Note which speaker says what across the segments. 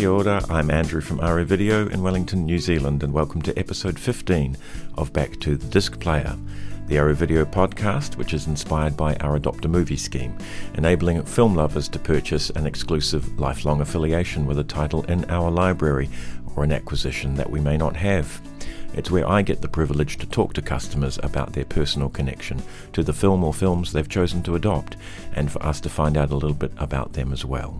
Speaker 1: Kia ora, I'm Andrew from Aro Video in Wellington, New Zealand, and welcome to episode 15 of Back to the Disc Player, the Aro Video podcast, which is inspired by our Adopt a Movie scheme, enabling film lovers to purchase an exclusive lifelong affiliation with a title in our library or an acquisition that we may not have. It's where I get the privilege to talk to customers about their personal connection to the film or films they've chosen to adopt, and for us to find out a little bit about them as well.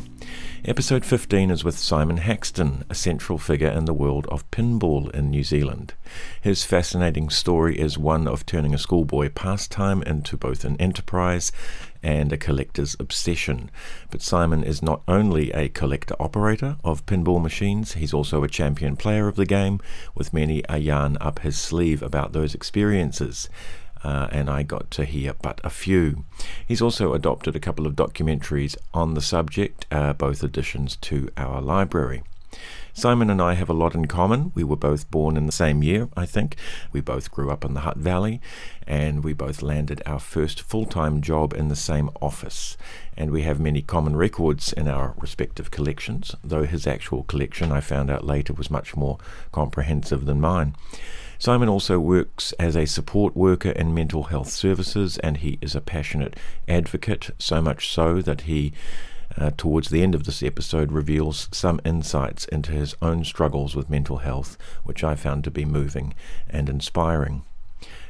Speaker 1: Episode 15 is with Simon Haxton, a central figure in the world of pinball in New Zealand. His fascinating story is one of turning a schoolboy pastime into both an enterprise and a collector's obsession. But Simon is not only a collector operator of pinball machines, he's also a champion player of the game, with many a yarn up his sleeve about those experiences uh, and I got to hear but a few. He's also adopted a couple of documentaries on the subject, uh, both additions to our library. Simon and I have a lot in common. We were both born in the same year, I think. We both grew up in the Hutt Valley, and we both landed our first full time job in the same office. And we have many common records in our respective collections, though his actual collection, I found out later, was much more comprehensive than mine. Simon also works as a support worker in mental health services and he is a passionate advocate, so much so that he, uh, towards the end of this episode, reveals some insights into his own struggles with mental health, which I found to be moving and inspiring.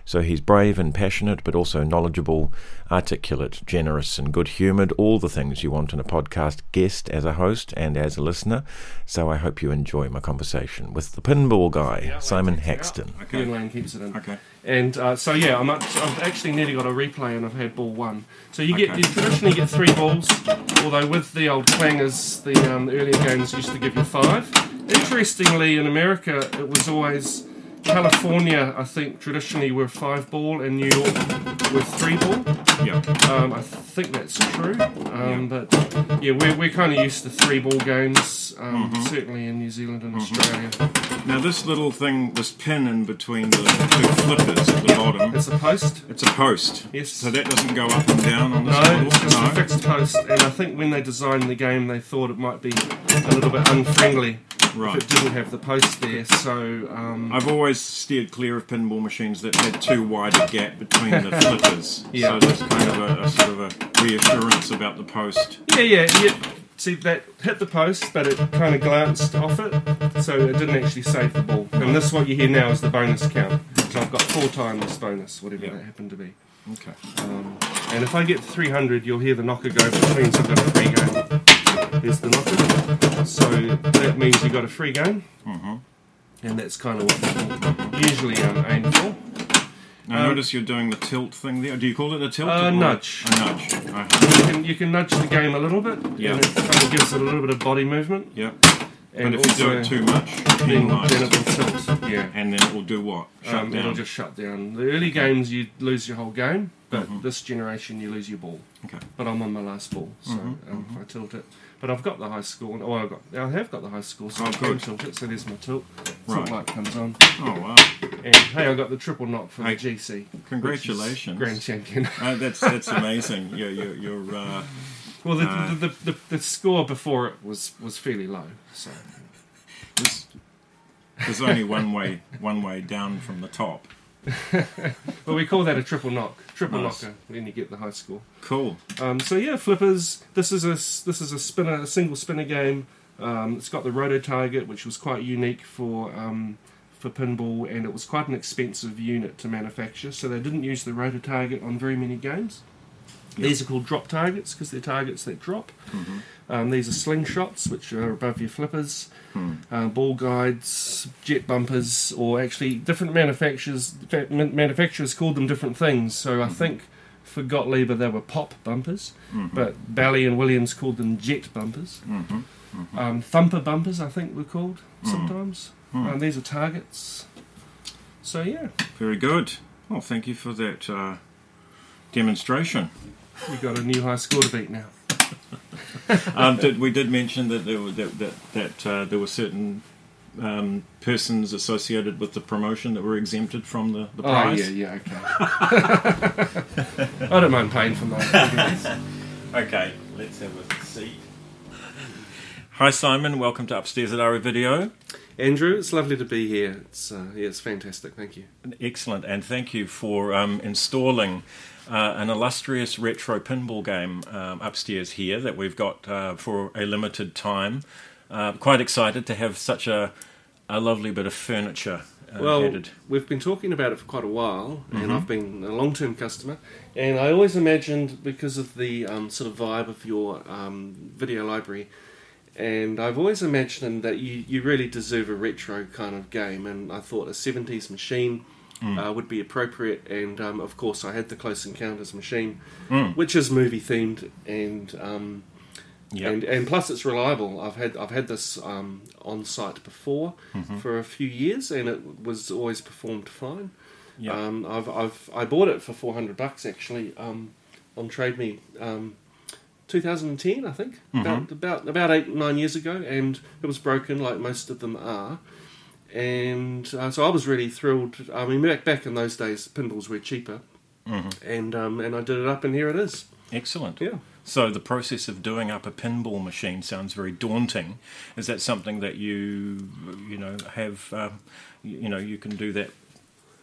Speaker 1: So he's brave and passionate, but also knowledgeable, articulate, generous, and good humoured. All the things you want in a podcast guest as a host and as a listener. So I hope you enjoy my conversation with the pinball guy,
Speaker 2: Yeah,
Speaker 1: Simon
Speaker 2: Lane takes it
Speaker 1: Haxton.
Speaker 2: out. Ian Lane keeps it in.
Speaker 3: Okay.
Speaker 2: And uh, so yeah, I'm up, I've actually nearly got a replay, and I've had ball one. So you get
Speaker 3: Okay.
Speaker 2: you traditionally get three balls, although with the old clangers, the, um, the earlier games used to give you five. Interestingly, in America, it was always California. I think traditionally we're five ball, and New York we're three ball.
Speaker 3: Yeah.
Speaker 2: Um, I think that's true. Um, But yeah, we're, we're kind of used to three ball games, um,
Speaker 3: Mm-hmm.
Speaker 2: certainly in New Zealand and Australia.
Speaker 3: Now this little thing, this pin in between the two flippers at the bottom,
Speaker 2: It's a post.
Speaker 3: it's a post.
Speaker 2: Yes.
Speaker 3: So that doesn't go up and down on this
Speaker 2: No,
Speaker 3: model.
Speaker 2: it's
Speaker 3: no.
Speaker 2: a fixed post, and I think when they designed the game, they thought it might be a little bit unfriendly
Speaker 3: Right.
Speaker 2: if it didn't have the post there. So, um,
Speaker 3: I've always steered clear of pinball machines that had too wide a gap between the flippers.
Speaker 2: Yeah.
Speaker 3: So there's kind of a, a sort of a reassurance about the post.
Speaker 2: yeah, yeah, yeah. See, that hit the post, but it kind of glanced off it, so it didn't actually save the ball. And this, what you hear now, is the bonus count. So I've got four times bonus, whatever
Speaker 3: Yeah.
Speaker 2: that happened to be.
Speaker 3: Okay.
Speaker 2: Um, and if I get 300, you'll hear the knocker go between, so I've got a free game. There's the knocker. So that means you got a free game.
Speaker 3: Mm-hmm.
Speaker 2: And that's kind of what people usually um, aim for.
Speaker 3: Now
Speaker 2: Um,
Speaker 3: notice you're doing the tilt thing there. Do you call it a tilt?
Speaker 2: Uh, nudge.
Speaker 3: A nudge. Uh,
Speaker 2: You can, you can nudge the game a little bit,
Speaker 3: Yeah.
Speaker 2: and it kind of gives it a little bit of body movement.
Speaker 3: yeah.
Speaker 2: And
Speaker 3: But if you do it too much,
Speaker 2: then, then it will tilt. Yeah.
Speaker 3: And then it will do what? Shut
Speaker 2: Um, it'll just shut down. The early games, you lose your whole game, but
Speaker 3: Mhm.
Speaker 2: this generation, you lose your ball.
Speaker 3: Okay.
Speaker 2: But I'm on my last ball, so
Speaker 3: Mhm,
Speaker 2: um, if I tilt it. But I've got the high score. Oh, I've got. I have got the high score, so
Speaker 3: Oh,
Speaker 2: I can
Speaker 3: good.
Speaker 2: tilt it. So there's my tilt. Tilt
Speaker 3: Right.
Speaker 2: light comes on,
Speaker 3: Oh wow!
Speaker 2: and hey, I got the triple knock for
Speaker 3: Hey,
Speaker 2: the GC.
Speaker 3: Congratulations.
Speaker 2: grand champion.
Speaker 3: Uh, that's that's amazing. You're you're, you're uh,
Speaker 2: well, the,
Speaker 3: Uh,
Speaker 2: the, the, the, the score before it was was fairly low. So
Speaker 3: there's, there's only one way one way down from the top.
Speaker 2: but we call that a triple knock. Triple
Speaker 3: Nice.
Speaker 2: knocker when you get the high score.
Speaker 3: Cool.
Speaker 2: Um, so yeah, flippers. This is a this is a spinner, a single spinner game. Um, it's got the roto target, which was quite unique for um, for pinball, and it was quite an expensive unit to manufacture. So they didn't use the roto target on very many games.
Speaker 3: Yep.
Speaker 2: These are called drop targets because they're targets that drop.
Speaker 3: Mm-hmm.
Speaker 2: Um, these are slingshots, which are above your flippers.
Speaker 3: Hmm.
Speaker 2: Uh, ball guides, jet bumpers, or actually different manufacturers. Manufacturers called them different things. So I
Speaker 3: Mm-hmm.
Speaker 2: think for Gottlieb they were pop bumpers,
Speaker 3: Mhm.
Speaker 2: but Bally and Williams called them jet bumpers.
Speaker 3: Mhm.
Speaker 2: Um, thumper bumpers, I think, were called
Speaker 3: Mm.
Speaker 2: sometimes.
Speaker 3: Hmm.
Speaker 2: Um, these are targets. So yeah,
Speaker 3: Very good. Well, thank you for that uh, demonstration.
Speaker 2: We got a new high score to beat now.
Speaker 3: um, did, we did mention that there were that that, that uh, there were certain um, persons associated with the promotion that were exempted from the, the
Speaker 2: Oh
Speaker 3: prize.
Speaker 2: yeah, yeah, okay. I don't mind paying for mine.
Speaker 3: Okay, let's have a seat. Hi, Simon. Welcome to Upstairs at Aro Video.
Speaker 2: Andrew, it's lovely to be here. It's uh, yeah, it's fantastic. Thank you.
Speaker 3: Excellent, and thank you for um, installing uh, an illustrious retro pinball game um, upstairs here that we've got uh, for a limited time. Uh, quite excited to have such a, a lovely bit of furniture uh,
Speaker 2: Well,
Speaker 3: added.
Speaker 2: we've been talking about it for quite a while,
Speaker 3: Mm-hmm.
Speaker 2: and I've been a long-term customer. And I always imagined, because of the um, sort of vibe of your um, video library, and I've always imagined that you, you really deserve a retro kind of game. And I thought a '70s machine
Speaker 3: Mm.
Speaker 2: uh, would be appropriate. And um, of course, I had the Close Encounters machine,
Speaker 3: Mm.
Speaker 2: which is movie themed, and um,
Speaker 3: Yep.
Speaker 2: and and plus it's reliable. I've had I've had this um, on site before
Speaker 3: Mm-hmm.
Speaker 2: for a few years, and it was always performed fine.
Speaker 3: Yep.
Speaker 2: Um, I've I've I bought it for four hundred bucks actually um, on Trade Me, um, 2010 I think
Speaker 3: Mm-hmm.
Speaker 2: about about about eight nine years ago, and it was broken like most of them are. And uh, so I was really thrilled. I mean, back back in those days, pinballs were cheaper,
Speaker 3: Mhm.
Speaker 2: and um, and I did it up, and here it is.
Speaker 3: Excellent.
Speaker 2: Yeah.
Speaker 3: So the process of doing up a pinball machine sounds very daunting. Is that something that you you know have uh, you know you can do that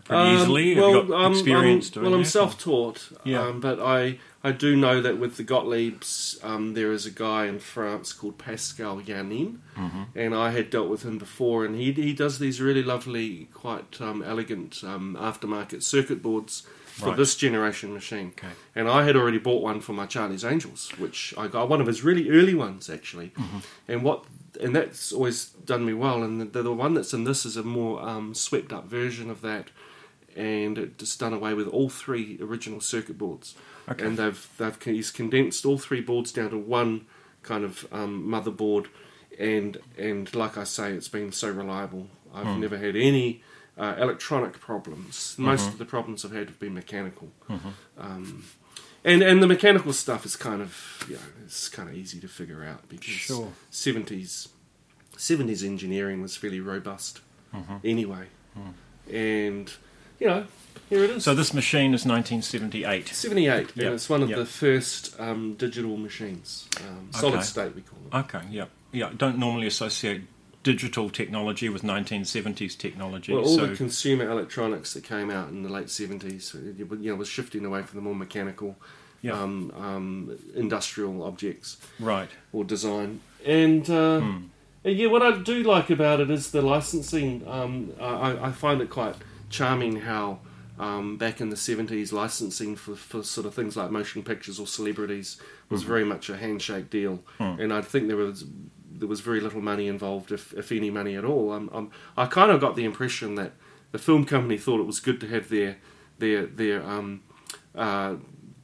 Speaker 3: pretty
Speaker 2: Um,
Speaker 3: easily? Have
Speaker 2: well, I'm-
Speaker 3: experience doing
Speaker 2: well, I'm self-taught,
Speaker 3: Yeah.
Speaker 2: um, but I I do know that with the Gottliebs, um, there is a guy in France called Pascal Janin,
Speaker 3: Mm-hmm.
Speaker 2: and I had dealt with him before, and he he does these really lovely, quite um, elegant um, aftermarket circuit boards for
Speaker 3: Right.
Speaker 2: this generation machine.
Speaker 3: Okay.
Speaker 2: And I had already bought one for my Charlie's Angels, which I got one of his really early ones actually.
Speaker 3: Mm-hmm.
Speaker 2: And what and that's always done me well. And the, the one that's in this is a more um, swept up version of that, and just done away with all three original circuit boards.
Speaker 3: Okay.
Speaker 2: And they've they've he's condensed all three boards down to one kind of um, motherboard, and and like I say, it's been so reliable. I've
Speaker 3: Hmm.
Speaker 2: never had any. Uh, electronic problems. Most
Speaker 3: Mm-hmm.
Speaker 2: of the problems I've had have been mechanical. Um, and and the mechanical stuff is kind of you know it's kind of easy to figure out because
Speaker 3: Sure.
Speaker 2: seventies seventies engineering was fairly robust
Speaker 3: Mm-hmm.
Speaker 2: anyway, and you know here it is.
Speaker 3: So this machine is 1978.
Speaker 2: 78,
Speaker 3: Yeah,
Speaker 2: and it's one of
Speaker 3: yeah.
Speaker 2: the first um, digital machines, um, solid
Speaker 3: Okay.
Speaker 2: state we call it.
Speaker 3: Okay, yeah, yeah. Don't normally associate digital technology with 1970s technology.
Speaker 2: Well, all
Speaker 3: so
Speaker 2: the consumer electronics that came out in the late 70s, you know, was shifting away from the more mechanical,
Speaker 3: Yeah.
Speaker 2: um, um, industrial objects.
Speaker 3: right,
Speaker 2: or design. And uh,
Speaker 3: Hmm.
Speaker 2: yeah, what I do like about it is the licensing. Um, I, I find it quite charming how um, back in the seventies, licensing for, for sort of things like motion pictures or celebrities was
Speaker 3: Mm-hmm.
Speaker 2: very much a handshake deal,
Speaker 3: Hmm.
Speaker 2: and I think there was there was very little money involved, if if any money at all. Um, um, I kind of got the impression that the film company thought it was good to have their their their um, uh,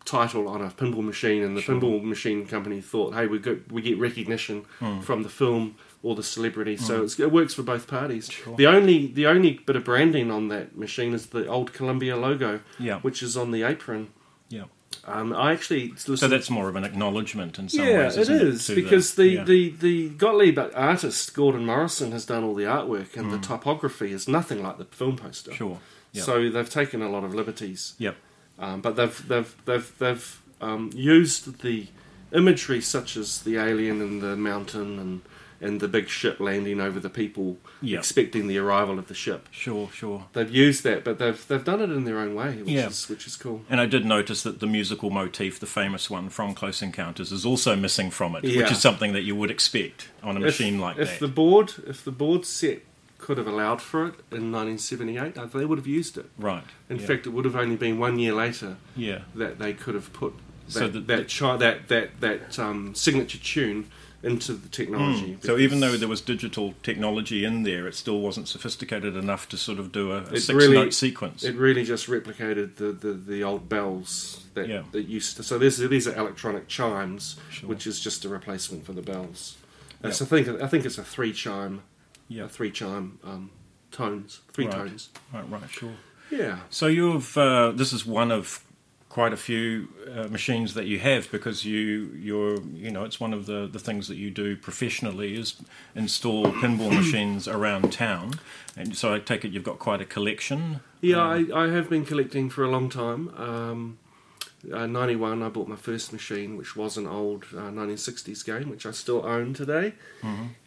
Speaker 2: title on a pinball machine, and the
Speaker 3: Sure.
Speaker 2: pinball machine company thought, "Hey, we get we get recognition
Speaker 3: Hmm.
Speaker 2: from the film or the celebrity." So it's, it works for both parties.
Speaker 3: Sure.
Speaker 2: The only the only bit of branding on that machine is the old Columbia logo,
Speaker 3: yeah,
Speaker 2: which is on the apron.
Speaker 3: yeah.
Speaker 2: Um, I actually listened
Speaker 3: So that's more of an acknowledgement in some
Speaker 2: yeah,
Speaker 3: ways.
Speaker 2: it
Speaker 3: isn't
Speaker 2: is
Speaker 3: to
Speaker 2: because the,
Speaker 3: yeah.
Speaker 2: the, the Gottlieb artist Gordon Morrison has done all the artwork, and the typography is nothing like the film poster.
Speaker 3: Sure, yeah,
Speaker 2: So they've taken a lot of liberties.
Speaker 3: Yep.
Speaker 2: Um, but they've they've they've they've um, used the imagery such as the alien and the mountain and and the big ship landing over the people,
Speaker 3: Yeah.
Speaker 2: expecting the arrival of the ship.
Speaker 3: sure, sure.
Speaker 2: They've used that, but they've they've done it in their own way, which
Speaker 3: Yeah.
Speaker 2: is which is cool.
Speaker 3: And I did notice that the musical motif, the famous one from Close Encounters, is also missing from it,
Speaker 2: Yeah.
Speaker 3: which is something that you would expect on a machine
Speaker 2: if,
Speaker 3: like
Speaker 2: if
Speaker 3: that.
Speaker 2: the board if the board set could have allowed for it in 1978, uh, they would have used it.
Speaker 3: right.
Speaker 2: In
Speaker 3: yeah.
Speaker 2: fact, it would have only been one year later
Speaker 3: yeah.
Speaker 2: that they could have put that
Speaker 3: So the-
Speaker 2: that chi- that that that um, signature tune into the technology.
Speaker 3: So even though there was digital technology in there, it still wasn't sophisticated enough to sort of do a, a
Speaker 2: It
Speaker 3: six
Speaker 2: really-
Speaker 3: note sequence.
Speaker 2: it really just replicated the, the, the old bells that,
Speaker 3: Yeah.
Speaker 2: that used to. So these these are electronic chimes,
Speaker 3: Sure.
Speaker 2: which is just a replacement for the bells. Uh, so I think I think it's a three chime,
Speaker 3: yeah.
Speaker 2: three chime um, tones, three
Speaker 3: Right.
Speaker 2: tones.
Speaker 3: Right, right, sure.
Speaker 2: Yeah.
Speaker 3: So you've uh, this is one of quite a few uh, machines that you have because you you're you know it's one of the the things that you do professionally is install pinball machines around town, and so I take it you've got quite a collection.
Speaker 2: Yeah,
Speaker 3: Um,
Speaker 2: I, I have been collecting for a long time. Um, uh, 91, I bought my first machine, which was an old uh, 1960s game, which I still own today.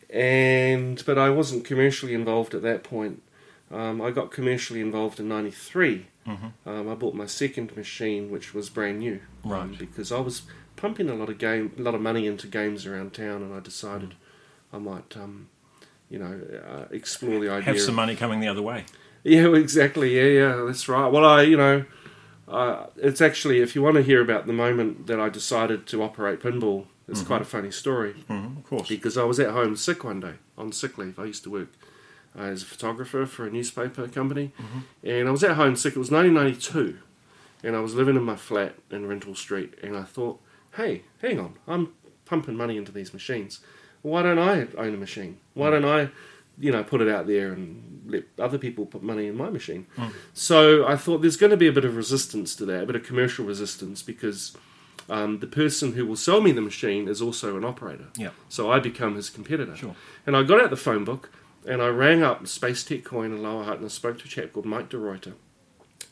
Speaker 2: And but I wasn't commercially involved at that point. Um, I got commercially involved in '93. Um, I bought my second machine, which was brand new, um, because I was pumping a lot of game, a lot of money into games around town, and I decided I might, um, you know, uh, explore the idea.
Speaker 3: Have
Speaker 2: of-
Speaker 3: some money coming the other way.
Speaker 2: yeah, exactly. Yeah, yeah, that's right. Well, I, you know, uh, it's actually if you want to hear about the moment that I decided to operate pinball, it's quite a funny story
Speaker 3: hmm of course.
Speaker 2: because I was at home sick one day on sick leave. I used to work Uh, as a photographer for a newspaper company, mm-hmm. and I was at home sick. It was 1992, and I was living in my flat in Rintoul Street, and I thought, hey, hang on, I'm pumping money into these machines. Why don't I own a machine? Why mm. don't I, you know, put it out there and let other people put money in my machine? Mm. So I thought there's going to be a bit of resistance to that, a bit of commercial resistance, because um, the person who will sell me the machine is also an operator.
Speaker 3: Yeah.
Speaker 2: So I become his competitor.
Speaker 3: Sure.
Speaker 2: And I got out the phone book and I rang up Space Tech Coin in Lower Hutt and I spoke to a chap called Mike DeReuter.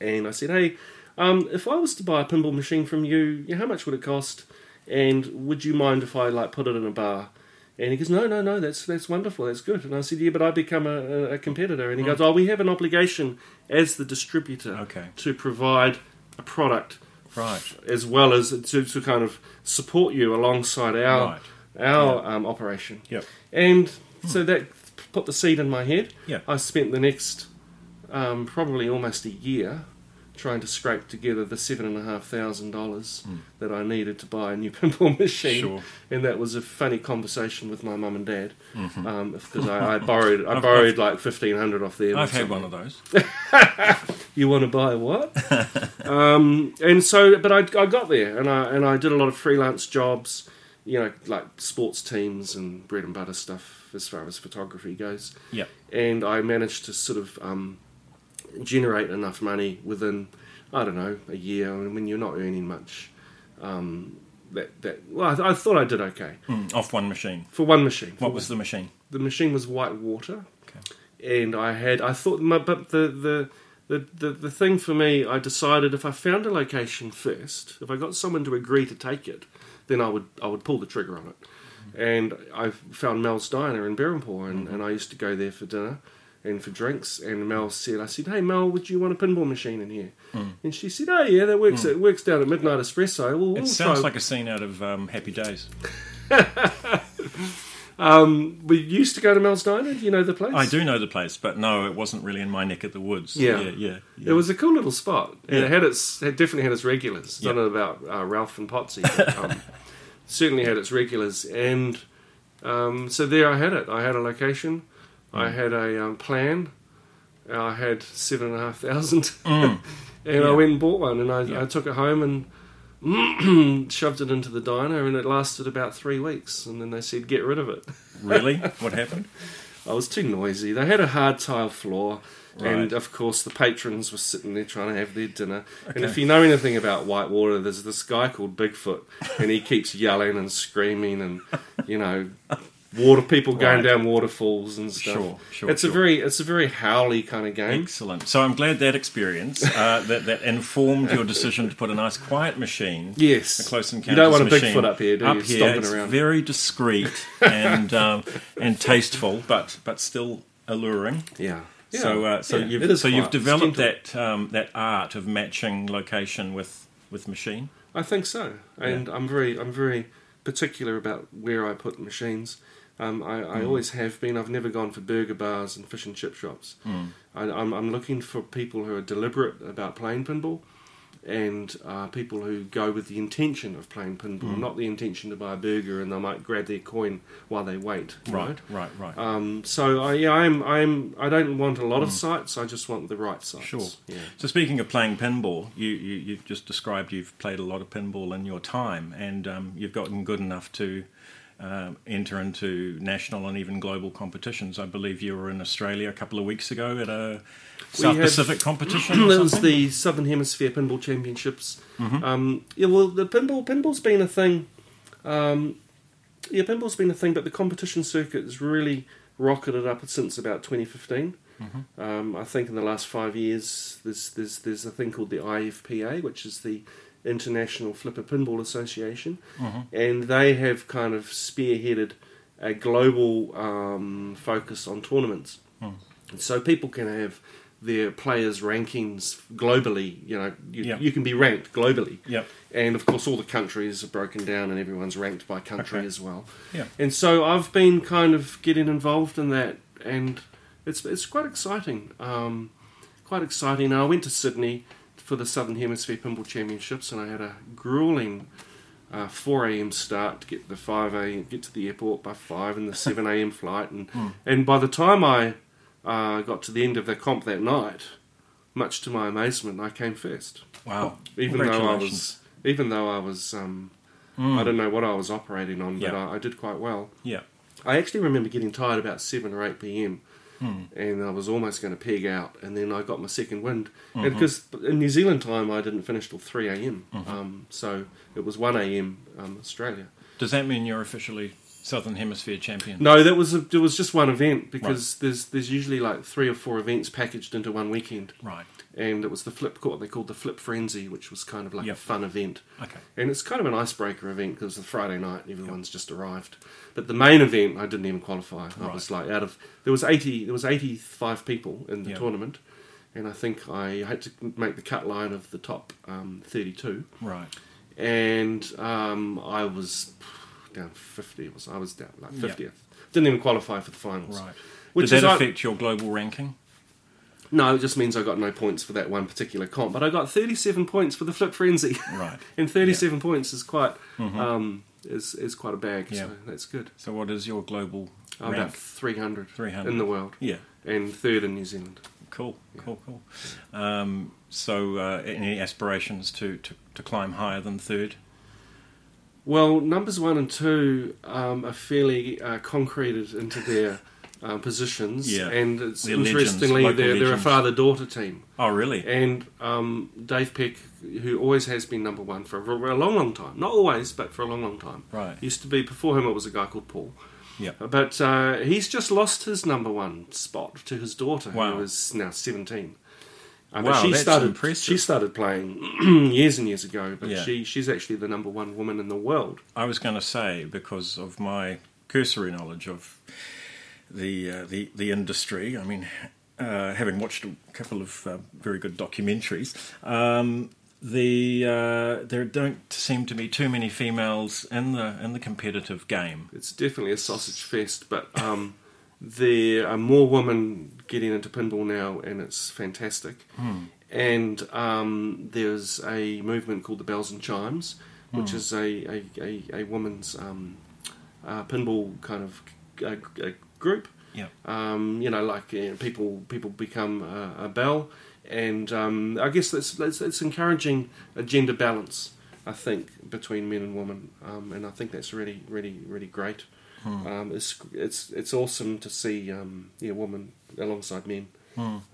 Speaker 2: And I said, hey, um, if I was to buy a pinball machine from you, yeah, how much would it cost? And would you mind if I like put it in a bar? And he goes, no, no, no, that's that's wonderful, that's good. And I said, yeah, but I become a, a, competitor. And he goes, oh, we have an obligation as the distributor
Speaker 3: Okay.
Speaker 2: to provide a product
Speaker 3: Right.
Speaker 2: as well as to, to kind of support you alongside our
Speaker 3: Right.
Speaker 2: our um, operation.
Speaker 3: Yep.
Speaker 2: And so that put the seed in my head.
Speaker 3: Yeah.
Speaker 2: I spent the next um, probably almost a year trying to scrape together the seven and a half thousand dollars that I needed to buy a new pinball machine.
Speaker 3: Hmm. Sure.
Speaker 2: And that was a funny conversation with my mum and dad because I, I borrowed I
Speaker 3: Mm-hmm. I've-
Speaker 2: borrowed like fifteen hundred off there.
Speaker 3: I've had one of those.
Speaker 2: You want to buy what? um, and so, but I, I got there, and I and I did a lot of freelance jobs, you know, like sports teams and bread and butter stuff as far as photography goes.
Speaker 3: Yep.
Speaker 2: And I managed to sort of um, generate enough money within, I don't know, a year. I mean, when you're not earning much, um, that that well, I, I thought I did okay
Speaker 3: Mm, off one machine.
Speaker 2: for one machine.
Speaker 3: What was the machine?
Speaker 2: the machine was Whitewater,
Speaker 3: Okay.
Speaker 2: and I had I thought my but the the. The, the, the thing for me, I decided if I found a location first, if I got someone to agree to take it, then I would I would pull the trigger on it. And I found Mel's Diner in Berhampore, and, and I used to go there for dinner and for drinks. And Mel said, I said, hey Mel, would you want a pinball machine in here? And she said, oh yeah, that works. It works down at Midnight Espresso. Well,
Speaker 3: It
Speaker 2: we'll
Speaker 3: sounds
Speaker 2: try-
Speaker 3: like a scene out of um, Happy Days.
Speaker 2: um, we used to go to Mel's Diner. Do you know the place?
Speaker 3: I do know the place, but no, it wasn't really in my neck of the woods.
Speaker 2: Yeah.
Speaker 3: yeah, yeah. yeah.
Speaker 2: It was a cool little spot. And
Speaker 3: Yeah.
Speaker 2: It had its, it definitely had its regulars.
Speaker 3: Yeah.
Speaker 2: Don't about uh, Ralph and Potsy, but um, certainly had its regulars. And um, so there I had it. I had a location. I
Speaker 3: Mm.
Speaker 2: had a um, plan. I had seven and a half thousand,
Speaker 3: Mm.
Speaker 2: and I went and bought one. And I,
Speaker 3: Yeah.
Speaker 2: I took it home and shoved it into the diner, and it lasted about three weeks. And then they said, "Get rid of it."
Speaker 3: really? What happened?
Speaker 2: I was too noisy. They had a hard tile floor, and of course the patrons were sitting there trying to have their dinner. And if you know anything about Whitewater, there's this guy called Bigfoot, and he keeps yelling and screaming, and you know, water people going
Speaker 3: Right.
Speaker 2: down waterfalls and stuff.
Speaker 3: Sure, sure,
Speaker 2: It's a very, it's a very howly kind of game.
Speaker 3: Excellent. So I'm glad that experience uh, that that informed your decision to put a nice quiet machine.
Speaker 2: Yes,
Speaker 3: A close
Speaker 2: you don't want a Bigfoot up here, do
Speaker 3: up
Speaker 2: you?
Speaker 3: here.
Speaker 2: Stomping
Speaker 3: it's
Speaker 2: around.
Speaker 3: very discreet and um, and tasteful, but but still alluring.
Speaker 2: yeah. Yeah.
Speaker 3: So uh, so
Speaker 2: Yeah,
Speaker 3: you've so you've developed that um, that art of matching location with with machine.
Speaker 2: I think so, and I'm very I'm very particular about where I put machines. Um, I, I always have been. I've never gone for burger bars and fish and chip shops. I, I'm, I'm looking for people who are deliberate about playing pinball, and uh, people who go with the intention of playing pinball, not the intention to buy a burger and they might grab their coin while they wait.
Speaker 3: Right, right, right.
Speaker 2: Um, so I, yeah, I'm, I'm, I don't want a lot of sites. I just want the right sites.
Speaker 3: Sure.
Speaker 2: Yeah.
Speaker 3: So speaking of playing pinball, you, you you've just described you've played a lot of pinball in your time, and um, you've gotten good enough to uh, enter into national and even global competitions. I believe you were in Australia a couple of weeks ago at a South
Speaker 2: had-
Speaker 3: Pacific competition.
Speaker 2: That was the Southern Hemisphere Pinball Championships.
Speaker 3: Mm-hmm.
Speaker 2: Um, yeah, well, the pinball pinball's been a thing. Um, yeah, pinball's been a thing, but the competition circuit has really rocketed up since about 2015.
Speaker 3: Mm-hmm.
Speaker 2: Um, I think in the last five years, there's there's there's a thing called the IFPA, which is the International Flipper Pinball Association,
Speaker 3: Mm-hmm.
Speaker 2: and they have kind of spearheaded a global um, focus on tournaments.
Speaker 3: Mm.
Speaker 2: So people can have their players' rankings globally. You know, you,
Speaker 3: Yeah.
Speaker 2: you can be ranked globally.
Speaker 3: Yep.
Speaker 2: And of course, all the countries are broken down, and everyone's ranked by country
Speaker 3: Okay.
Speaker 2: as well.
Speaker 3: Yeah.
Speaker 2: And so I've been kind of getting involved in that, and it's it's quite exciting. Um, quite exciting. I went to Sydney for the Southern Hemisphere Pinball Championships, and I had a grueling uh, 4 a.m. start to get the 5 a.m. get to the airport by 5 and the 7 a.m. flight, and and by the time I uh, got to the end of the comp that night, much to my amazement, I came first.
Speaker 3: Wow.
Speaker 2: Even though I was, even though I was, um,
Speaker 3: Mm.
Speaker 2: I don't know what I was operating on, but
Speaker 3: Yeah.
Speaker 2: I, I did quite well.
Speaker 3: Yeah.
Speaker 2: I actually remember getting tired about seven or eight p.m.
Speaker 3: Hmm.
Speaker 2: and I was almost going to peg out, and then I got my second wind.
Speaker 3: Mm-hmm.
Speaker 2: And because in New Zealand time, I didn't finish till three a.m. Um, so it was one a.m. Um, Australia.
Speaker 3: Does that mean you're officially Southern Hemisphere champion?
Speaker 2: No, that was a, it was just one event because there's there's usually like three or four events packaged into one weekend,
Speaker 3: Right.
Speaker 2: and it was the flip what they called the Flip Frenzy, which was kind of like
Speaker 3: Yep.
Speaker 2: a fun event.
Speaker 3: Okay.
Speaker 2: And it's kind of an icebreaker event because it's a Friday night and everyone's just arrived. But the main event, I didn't even qualify. I
Speaker 3: Right.
Speaker 2: was like out of there was eighty there was eighty five people in the
Speaker 3: Yeah.
Speaker 2: tournament, and I think I had to make the cut line of the top um, thirty two,
Speaker 3: Right.
Speaker 2: and um, I was down fifty. Was I was down like fiftieth. Didn't even qualify for the finals.
Speaker 3: Right.
Speaker 2: Which
Speaker 3: Did that affect your global ranking?
Speaker 2: No, it just means I got no points for that one particular comp, but I got 37 points for the Flip Frenzy.
Speaker 3: Right.
Speaker 2: and 37 points is quite um, is is quite a bag,
Speaker 3: Mm-hmm. Yeah.
Speaker 2: so that's good.
Speaker 3: So what is your global rank?
Speaker 2: about 300,
Speaker 3: 300.
Speaker 2: in the world
Speaker 3: Yeah.
Speaker 2: and third in New Zealand.
Speaker 3: Cool. Cool. Cool. Um, so uh, any aspirations to, to, to climb higher than third?
Speaker 2: Well, numbers one and two um, are fairly uh, concreted into their uh, positions,
Speaker 3: Yeah.
Speaker 2: and it's
Speaker 3: They're
Speaker 2: interestingly
Speaker 3: local
Speaker 2: they're, they're a father-daughter team.
Speaker 3: Oh, really?
Speaker 2: And um, Dave Peck, who always has been number one for a, long, long time, not always, but for a long, long time.
Speaker 3: Right.
Speaker 2: Used to be before him. It was a guy called Paul.
Speaker 3: Yep.
Speaker 2: But uh, he's just lost his number one spot to his daughter,
Speaker 3: Wow.
Speaker 2: who is now seventeen. Uh,
Speaker 3: Wow,
Speaker 2: she
Speaker 3: that's
Speaker 2: started.
Speaker 3: impressive.
Speaker 2: She started playing years and years ago, but
Speaker 3: Yeah.
Speaker 2: she she's actually the number one woman in the world.
Speaker 3: I was going to say because of my cursory knowledge of the uh, the the industry. I mean, uh, having watched a couple of uh, very good documentaries, um, the uh, there don't seem to be too many females in the in the competitive game.
Speaker 2: It's definitely a sausage fest, but um, there are more women getting into pinball now, and it's fantastic. And um, there's a movement called the Belles and Chimes, which is a a, a, a woman's um, uh, pinball kind of uh, a group.
Speaker 3: Yeah.
Speaker 2: Um, you know, like uh, people people become uh, a bell, and um, I guess that's, that's it's encouraging a gender balance. I think between men and women, um, and I think that's really really really great. Um, it's it's it's awesome to see um, yeah women alongside men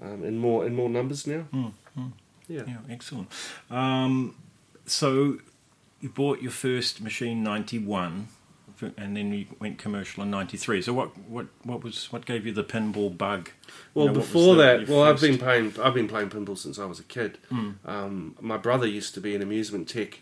Speaker 2: um, in more in more numbers now. Yeah.
Speaker 3: Yeah, excellent. Um, so you bought your first machine ninety one, and then you went commercial in ninety three. So what what what was what gave you the pinball bug?
Speaker 2: Well,
Speaker 3: You know,
Speaker 2: before
Speaker 3: the-
Speaker 2: that, well, I've been playing. I've been playing pinball since I was a kid. Um, my brother used to be an amusement tech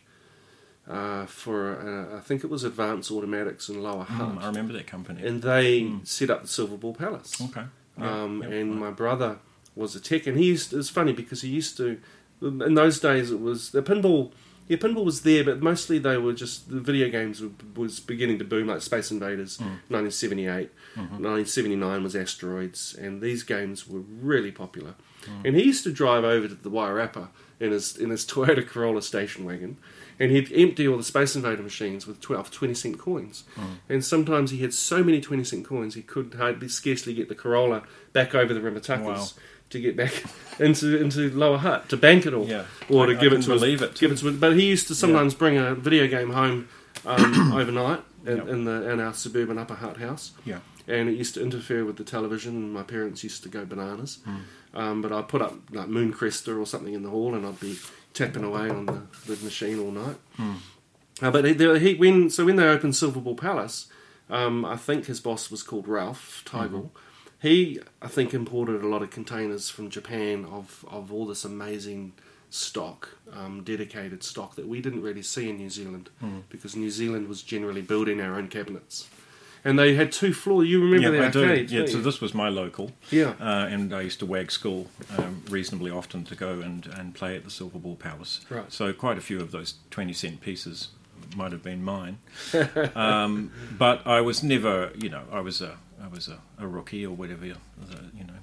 Speaker 2: uh, for uh, I think it was Advanced Automatics in Lower Hutt,
Speaker 3: Mm, I remember that company.
Speaker 2: and they set up the Silver Ball Palace.
Speaker 3: okay. Yeah,
Speaker 2: um,
Speaker 3: yeah,
Speaker 2: and
Speaker 3: right.
Speaker 2: my brother was a tech, and he used. It's funny because he used to. In those days, it was the pinball. Yeah, pinball was there, but mostly they were just the video games were, was beginning to boom, like Space Invaders,
Speaker 3: Mm.
Speaker 2: 1978,
Speaker 3: Mm-hmm.
Speaker 2: 1979 was Asteroids, and these games were really popular.
Speaker 3: Mm.
Speaker 2: And he used to drive over to the Wairarapa in his in his Toyota Corolla station wagon, and he'd empty all the Space Invader machines with 12 20 cent coins.
Speaker 3: Mm.
Speaker 2: And sometimes he had so many 20 cent coins he could hardly scarcely get the Corolla back over the Rimutakas
Speaker 3: Wow.
Speaker 2: to get back into into Lower Hutt to bank it all,
Speaker 3: Yeah.
Speaker 2: or to
Speaker 3: I
Speaker 2: give
Speaker 3: can
Speaker 2: it to his-
Speaker 3: believe it.
Speaker 2: Give it to, but he used to sometimes bring a video game home um, overnight in,
Speaker 3: Yep.
Speaker 2: in the in our suburban Upper Hut house
Speaker 3: Yeah.
Speaker 2: and it used to interfere with the television, and my parents used to go bananas.
Speaker 3: Hmm.
Speaker 2: Um, but I'd put up like Moon Cresta or something in the hall, and I'd be tapping away on the, the machine all night.
Speaker 3: Hmm.
Speaker 2: Uh, but he, he, when so when they opened Silver Ball Palace, um, I think his boss was called Ralph Teigel.
Speaker 3: Mm-hmm.
Speaker 2: He, I think, imported a lot of containers from Japan of, of all this amazing stock, um, dedicated stock that we didn't really see in New Zealand
Speaker 3: Hmm.
Speaker 2: because New Zealand was generally building our own cabinets. And they had two floors. You remember the
Speaker 3: yeah, do.
Speaker 2: arcades?
Speaker 3: Yeah, so this was my local.
Speaker 2: Yeah.
Speaker 3: Uh, and I used to wag school um, reasonably often to go and, and play at the Silver Ball Palace.
Speaker 2: Right.
Speaker 3: So quite a few of those 20 cent pieces might have been mine. um, but I was never, you know, I was a, I was a, a rookie or whatever, you know,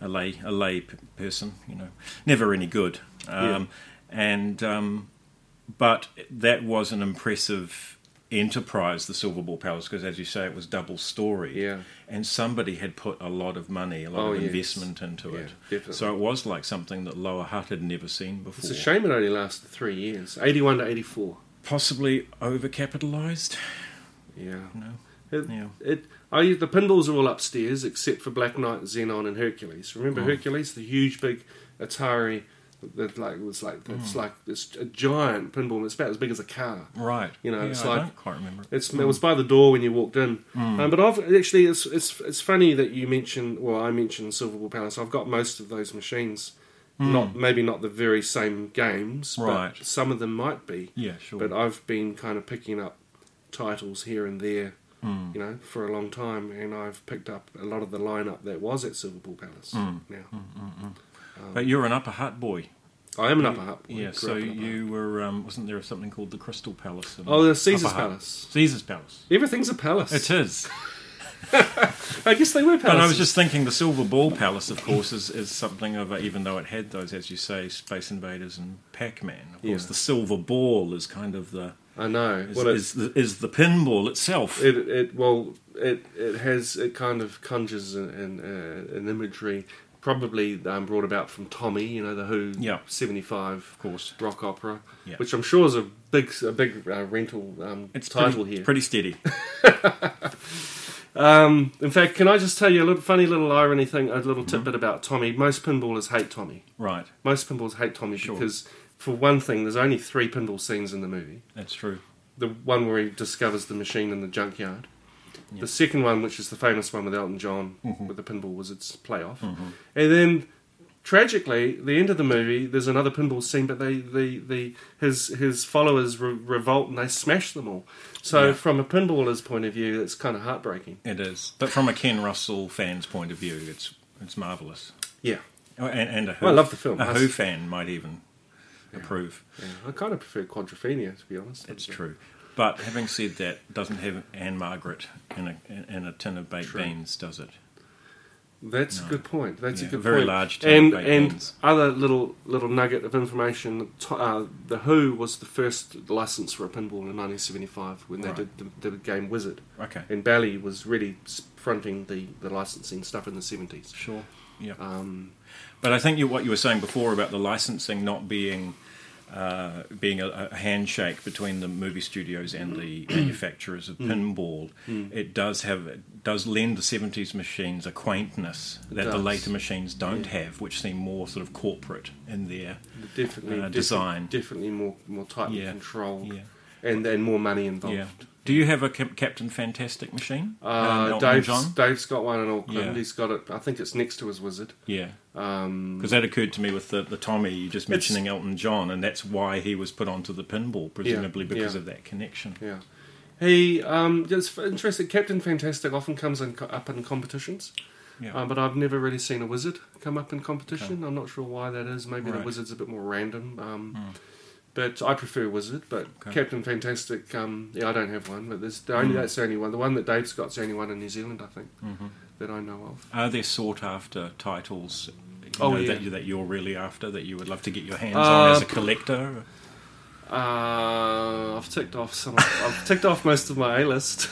Speaker 3: a lay, a lay p- person, you know, never any good. Um, And, um, but that was an impressive enterprise, the Silver Ball Palace, because as you say, it was double story
Speaker 2: Yeah.
Speaker 3: and somebody had put a lot of money, a lot
Speaker 2: Oh,
Speaker 3: of
Speaker 2: yes.
Speaker 3: investment into
Speaker 2: Yeah,
Speaker 3: it.
Speaker 2: definitely.
Speaker 3: So it was like something that Lower Hutt had never seen before.
Speaker 2: It's a shame it only lasted three years 81 to 84.
Speaker 3: Possibly overcapitalized.
Speaker 2: Yeah.
Speaker 3: No.
Speaker 2: It,
Speaker 3: Yeah.
Speaker 2: it, I, the pinballs are all upstairs except for Black Knight, Xenon, and Hercules. Remember
Speaker 3: Oh.
Speaker 2: Hercules, the huge big Atari that like was like it's hmm. like this a giant pinball. It's about as big as a car.
Speaker 3: Right.
Speaker 2: You know,
Speaker 3: Yeah,
Speaker 2: it's
Speaker 3: I
Speaker 2: like-
Speaker 3: don't quite remember.
Speaker 2: It's it hmm. was by the door when you walked in. Hmm. Um, but I've actually it's it's it's funny that you mentioned. Well, I mentioned Silver Ball Palace. I've got most of those machines. Not maybe not the very same games,
Speaker 3: Right.
Speaker 2: but some of them might be.
Speaker 3: Yeah, sure.
Speaker 2: But I've been kind of picking up titles here and there,
Speaker 3: Mm.
Speaker 2: you know, for a long time, and I've picked up a lot of the lineup that was at Silver Ball Palace.
Speaker 3: Mm.
Speaker 2: Now um,
Speaker 3: But you're an Upper Hutt boy.
Speaker 2: I am an upper boy,
Speaker 3: Yeah, so you were, um, wasn't there something called the Crystal Palace?
Speaker 2: Oh, the Caesar's? Palace.
Speaker 3: Caesar's Palace.
Speaker 2: Everything's a palace.
Speaker 3: It is.
Speaker 2: I guess they were palaces.
Speaker 3: But I was just thinking the Silver Ball Palace, of course, is, is something of a, even though it had those, as you say, Space Invaders and Pac Man. Of course,
Speaker 2: Yeah.
Speaker 3: the Silver Ball is kind of the
Speaker 2: I know.
Speaker 3: is,
Speaker 2: well,
Speaker 3: is, the, is the pinball itself.
Speaker 2: it, it well it it has it kind of conjures an an, uh, an imagery probably um, brought about from Tommy, you know, the Who
Speaker 3: Yeah.
Speaker 2: seventy five
Speaker 3: of course,
Speaker 2: rock opera,
Speaker 3: Yeah.
Speaker 2: which I'm sure is a big a big uh, rental um,
Speaker 3: it's
Speaker 2: title
Speaker 3: pretty,
Speaker 2: here.
Speaker 3: pretty steady.
Speaker 2: Um, in fact, can I just tell you a little funny little irony thing, a
Speaker 3: Mm-hmm.
Speaker 2: little tidbit about Tommy? Most pinballers hate Tommy.
Speaker 3: Right,
Speaker 2: Most pinballers hate Tommy
Speaker 3: Sure.
Speaker 2: because, for one thing, there's only three pinball scenes in the movie.
Speaker 3: that's true.
Speaker 2: The one where he discovers the machine in the junkyard.
Speaker 3: Yeah.
Speaker 2: The second one, which is the famous one with Elton John
Speaker 3: Mhm.
Speaker 2: with the Pinball Wizards playoff.
Speaker 3: Mhm.
Speaker 2: And then, tragically, the end of the movie, there's another pinball scene, but they, the the his his followers re- revolt and they smash them all. So,
Speaker 3: Yeah.
Speaker 2: from a pinballer's point of view, it's kind of heartbreaking.
Speaker 3: It is, but from a Ken Russell fan's point of view, it's it's marvelous.
Speaker 2: Yeah,
Speaker 3: Oh, and, and a Who,
Speaker 2: Well, I love the film.
Speaker 3: A Who fan might even approve.
Speaker 2: yeah. I kind of prefer Quadrophenia, to be honest.
Speaker 3: It's true. But having said that, doesn't have Ann-Margret in a in a tin of baked
Speaker 2: True.
Speaker 3: beans, does it?
Speaker 2: That's
Speaker 3: No.
Speaker 2: a good point. That's
Speaker 3: Yeah,
Speaker 2: a good
Speaker 3: very
Speaker 2: point.
Speaker 3: large tin
Speaker 2: and
Speaker 3: of baked
Speaker 2: and
Speaker 3: beans.
Speaker 2: other little little nugget of information. Uh, the Who was the first license for a pinball in 1975 when they
Speaker 3: Right.
Speaker 2: did the, the game Wizard,
Speaker 3: Okay,
Speaker 2: and Bally was really fronting the, the licensing stuff in the 70s.
Speaker 3: sure. Yeah,
Speaker 2: Um,
Speaker 3: but I think you, what you were saying before about the licensing not being uh, being a, a handshake between the movie studios and the manufacturers of pinball, it does have it does lend the seventies machines a quaintness that the later machines don't
Speaker 2: Yeah.
Speaker 3: have, which seem more sort of corporate in their
Speaker 2: definitely,
Speaker 3: Uh, design.
Speaker 2: definitely more more tightly
Speaker 3: Yeah.
Speaker 2: controlled,
Speaker 3: yeah.
Speaker 2: and and more money involved.
Speaker 3: Yeah. Do you have a Captain Fantastic machine? Um,
Speaker 2: Uh,
Speaker 3: Elton
Speaker 2: Dave's,
Speaker 3: John?
Speaker 2: Dave's got one in Auckland.
Speaker 3: Yeah.
Speaker 2: He's got it. I think it's next to his Wizard.
Speaker 3: Yeah.
Speaker 2: Um,
Speaker 3: Because that occurred to me with the, the Tommy, you just mentioning Elton John, and that's why he was put onto the pinball, presumably because
Speaker 2: yeah.
Speaker 3: of that connection.
Speaker 2: Yeah. He, um, it's interesting. Captain Fantastic often comes in, up in competitions,
Speaker 3: Yeah.
Speaker 2: uh, but I've never really seen a wizard come up in competition. I'm not sure why that is. Maybe the wizard's a bit more random. Um,
Speaker 3: Hmm.
Speaker 2: But I prefer wizard. But
Speaker 3: Okay.
Speaker 2: Captain Fantastic, um, yeah, I don't have one. But there's the only
Speaker 3: Hmm.
Speaker 2: that's the only one. The one that Dave's got's the only one in New Zealand, I think,
Speaker 3: hmm
Speaker 2: that I know of.
Speaker 3: Are there sought after titles you
Speaker 2: Oh,
Speaker 3: know,
Speaker 2: yeah.
Speaker 3: that, you, that you're really after, that you would love to get your hands
Speaker 2: Uh,
Speaker 3: on as a collector?
Speaker 2: Uh, I've ticked off some. I've ticked off most of my A list.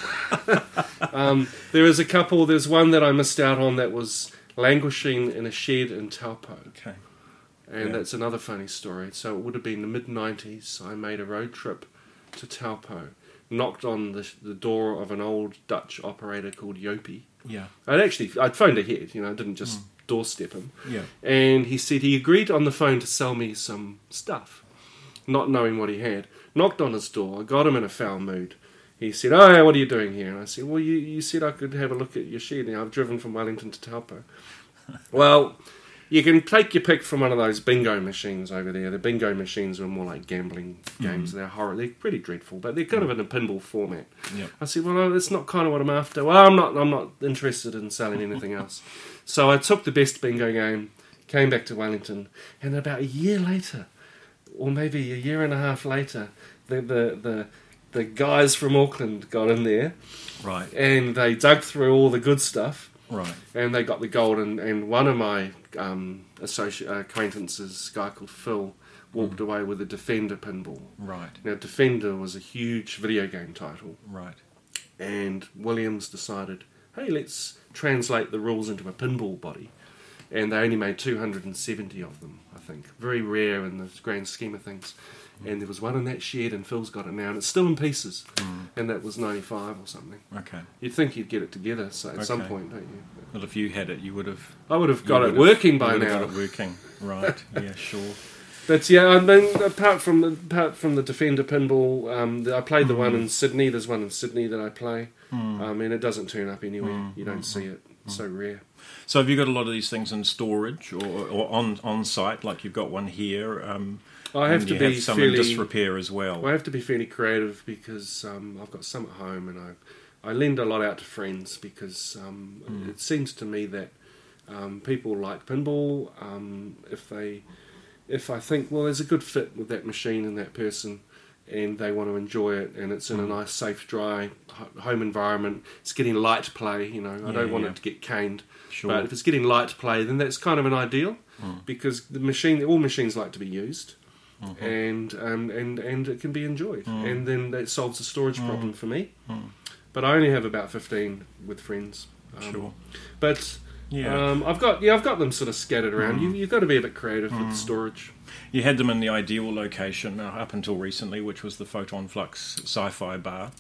Speaker 2: um, there is a couple. There's one that I missed out on that was languishing in a shed in Taupo,
Speaker 3: Okay.
Speaker 2: And
Speaker 3: Yeah.
Speaker 2: that's another funny story. So it would have been the mid '90s. I made a road trip to Taupo, knocked on the, the door of an old Dutch operator called Yopi.
Speaker 3: Yeah.
Speaker 2: I'd actually I'd phoned ahead. You know, I didn't just mm. doorstep him
Speaker 3: Yeah.
Speaker 2: and he said he agreed on the phone to sell me some stuff, not knowing what he had. Knocked on his door, I got him in a foul mood. He said, "Oh, what are you doing here?" And I said, "Well, you, you said I could have a look at your shed. and I've driven from Wellington to Taupo." well, You can take your pick from one of those bingo machines over there. The bingo machines are more like gambling games. Mm-hmm. They're horror. They're pretty dreadful, but they're kind of mm. in a pinball format.
Speaker 3: Yep.
Speaker 2: I said, well, that's not kind of what I'm after. Well, I'm not. I'm not interested in selling anything else. So I took the best bingo game, came back to Wellington, and about a year later, or maybe a year and a half later, the the the, the guys from Auckland got in there
Speaker 3: Right.
Speaker 2: and they dug through all the good stuff
Speaker 3: Right.
Speaker 2: and they got the gold. And, and one of my um, associate acquaintances, a guy called Phil, walked away with a Defender pinball.
Speaker 3: Right.
Speaker 2: Now, Defender was a huge video game title,
Speaker 3: Right.
Speaker 2: and Williams decided, hey, let's translate the rules into a pinball body. And they only made 270 of them, I think. Very rare in the grand scheme of things. And there was one in that shed, and Phil's got it now, and it's still in pieces. And that was 95 or something.
Speaker 3: Okay.
Speaker 2: You'd think you'd get it together so at some point, don't you?
Speaker 3: Well, if you had it, you would have
Speaker 2: I would have got it working by now.
Speaker 3: Got it working. Right. yeah. Sure.
Speaker 2: But yeah, I mean, apart from the, apart from the Defender pinball, um, I played the
Speaker 3: Mm.
Speaker 2: one in Sydney. There's one in Sydney that I play.
Speaker 3: Mm.
Speaker 2: I mean, it doesn't turn up anywhere. You don't
Speaker 3: mm,
Speaker 2: see it. It's so rare.
Speaker 3: So have you got a lot of these things in storage or, or on on site? Like you've got one here. Um,
Speaker 2: I have
Speaker 3: and
Speaker 2: to
Speaker 3: you
Speaker 2: be
Speaker 3: have some
Speaker 2: fairly.
Speaker 3: in disrepair as well.
Speaker 2: I have to be fairly creative because um, I've got some at home, and I I lend a lot out to friends because um,
Speaker 3: Mm.
Speaker 2: it seems to me that um, people like pinball um, if they if I think well there's a good fit with that machine and that person and they want to enjoy it and it's in a
Speaker 3: Mm.
Speaker 2: nice safe dry home environment it's getting light play you know I
Speaker 3: Yeah,
Speaker 2: don't want
Speaker 3: yeah.
Speaker 2: it to get caned
Speaker 3: Sure.
Speaker 2: but if it's getting light play then that's kind of an ideal
Speaker 3: Mm.
Speaker 2: because the machine all machines like to be used
Speaker 3: Mhm.
Speaker 2: and um, and and it can be enjoyed,
Speaker 3: Mm.
Speaker 2: and then that solves the storage
Speaker 3: Mm.
Speaker 2: problem for me.
Speaker 3: Mm.
Speaker 2: But I only have about fifteen with friends. Um,
Speaker 3: Sure.
Speaker 2: But
Speaker 3: Yeah.
Speaker 2: um, I've got yeah I've got them sort of scattered around.
Speaker 3: Mm.
Speaker 2: You, you've got to be a bit creative with
Speaker 3: Mm.
Speaker 2: the storage.
Speaker 3: You had them in the ideal location uh, up until recently, which was the Photon Flux Sci-Fi Bar,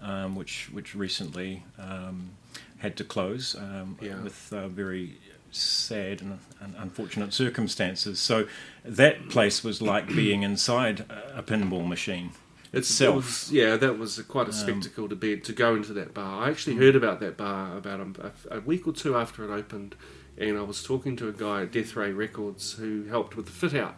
Speaker 3: um, which which recently um, had to close um,
Speaker 2: Yeah.
Speaker 3: with uh, very sad and, and unfortunate circumstances. So that place was like being inside a pinball machine. Itself.
Speaker 2: it was- yeah, that was quite a
Speaker 3: Um,
Speaker 2: spectacle to be to go into that bar. I actually heard about that bar about a, a week or two after it opened, and I was talking to a guy at Death Ray Records who helped with the fit out.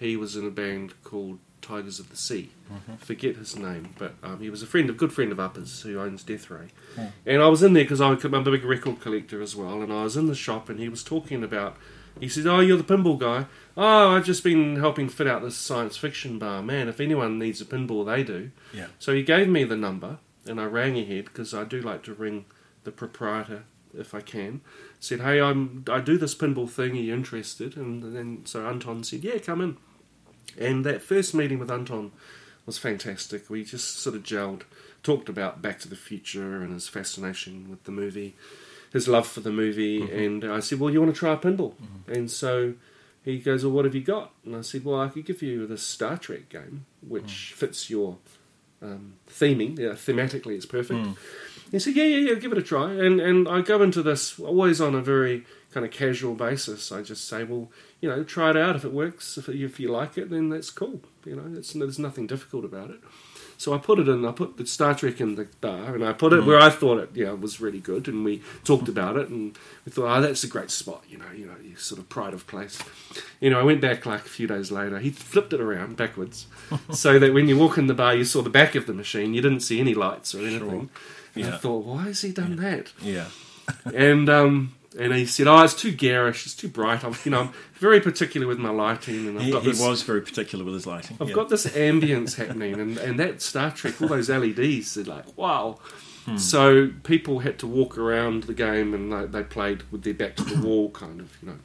Speaker 2: He was in a band called Tigers of the Sea. Forget his name, but um, he was a friend, a good friend of Uppers who owns Death Ray.
Speaker 3: Hmm.
Speaker 2: And I was in there because I'm a big record collector as well, and I was in the shop, and he was talking about. He said, "Oh, you're the pinball guy. Oh, I've just been helping fit out this science fiction bar. Man, if anyone needs a pinball, they do."
Speaker 3: Yeah.
Speaker 2: So he gave me the number, and I rang ahead because I do like to ring the proprietor if I can. Said, "Hey, I'm I do this pinball thing. Are you interested?" And then so Anton said, "Yeah, come in." And that first meeting with Anton was fantastic. We just sort of gelled, talked about Back to the Future and his fascination with the movie, his love for the movie, and I said, "Well, you want to try a pinball?" And so he goes, "Well, what have you got?" And I said, "Well, I could give you this Star Trek game, which fits your um, theming. Yeah, thematically, it's perfect."
Speaker 3: Mm.
Speaker 2: He said, "Yeah, yeah, yeah, give it a try." And and I go into this always on a very kind of casual basis. I just say, "Well, you know, try it out. If it works, if if you like it, then that's cool. You know, it's, there's nothing difficult about it." So I put it in. I put the Star Trek in the bar, and I put it where I thought it, yeah, was really good. And we talked about it, and we thought, oh, that's a great spot. You know, you know, you sort of pride of place. You know, I went back like a few days later. He flipped it around backwards, so that when you walk in the bar, you saw the back of the machine. You didn't see any lights or anything. And I thought, why has he done that?
Speaker 3: Yeah.
Speaker 2: and um, and he said, "Oh, it's too garish. It's too bright. I'm, you know, I'm very particular with my lighting, and I've
Speaker 3: He,
Speaker 2: got
Speaker 3: he was very particular with his lighting.
Speaker 2: I've
Speaker 3: yeah.
Speaker 2: got this ambience happening, and and that Star Trek, all those LEDs, they're like, wow."
Speaker 3: Hmm.
Speaker 2: So people had to walk around the game, and they, they played with their back to the wall, kind of, you know.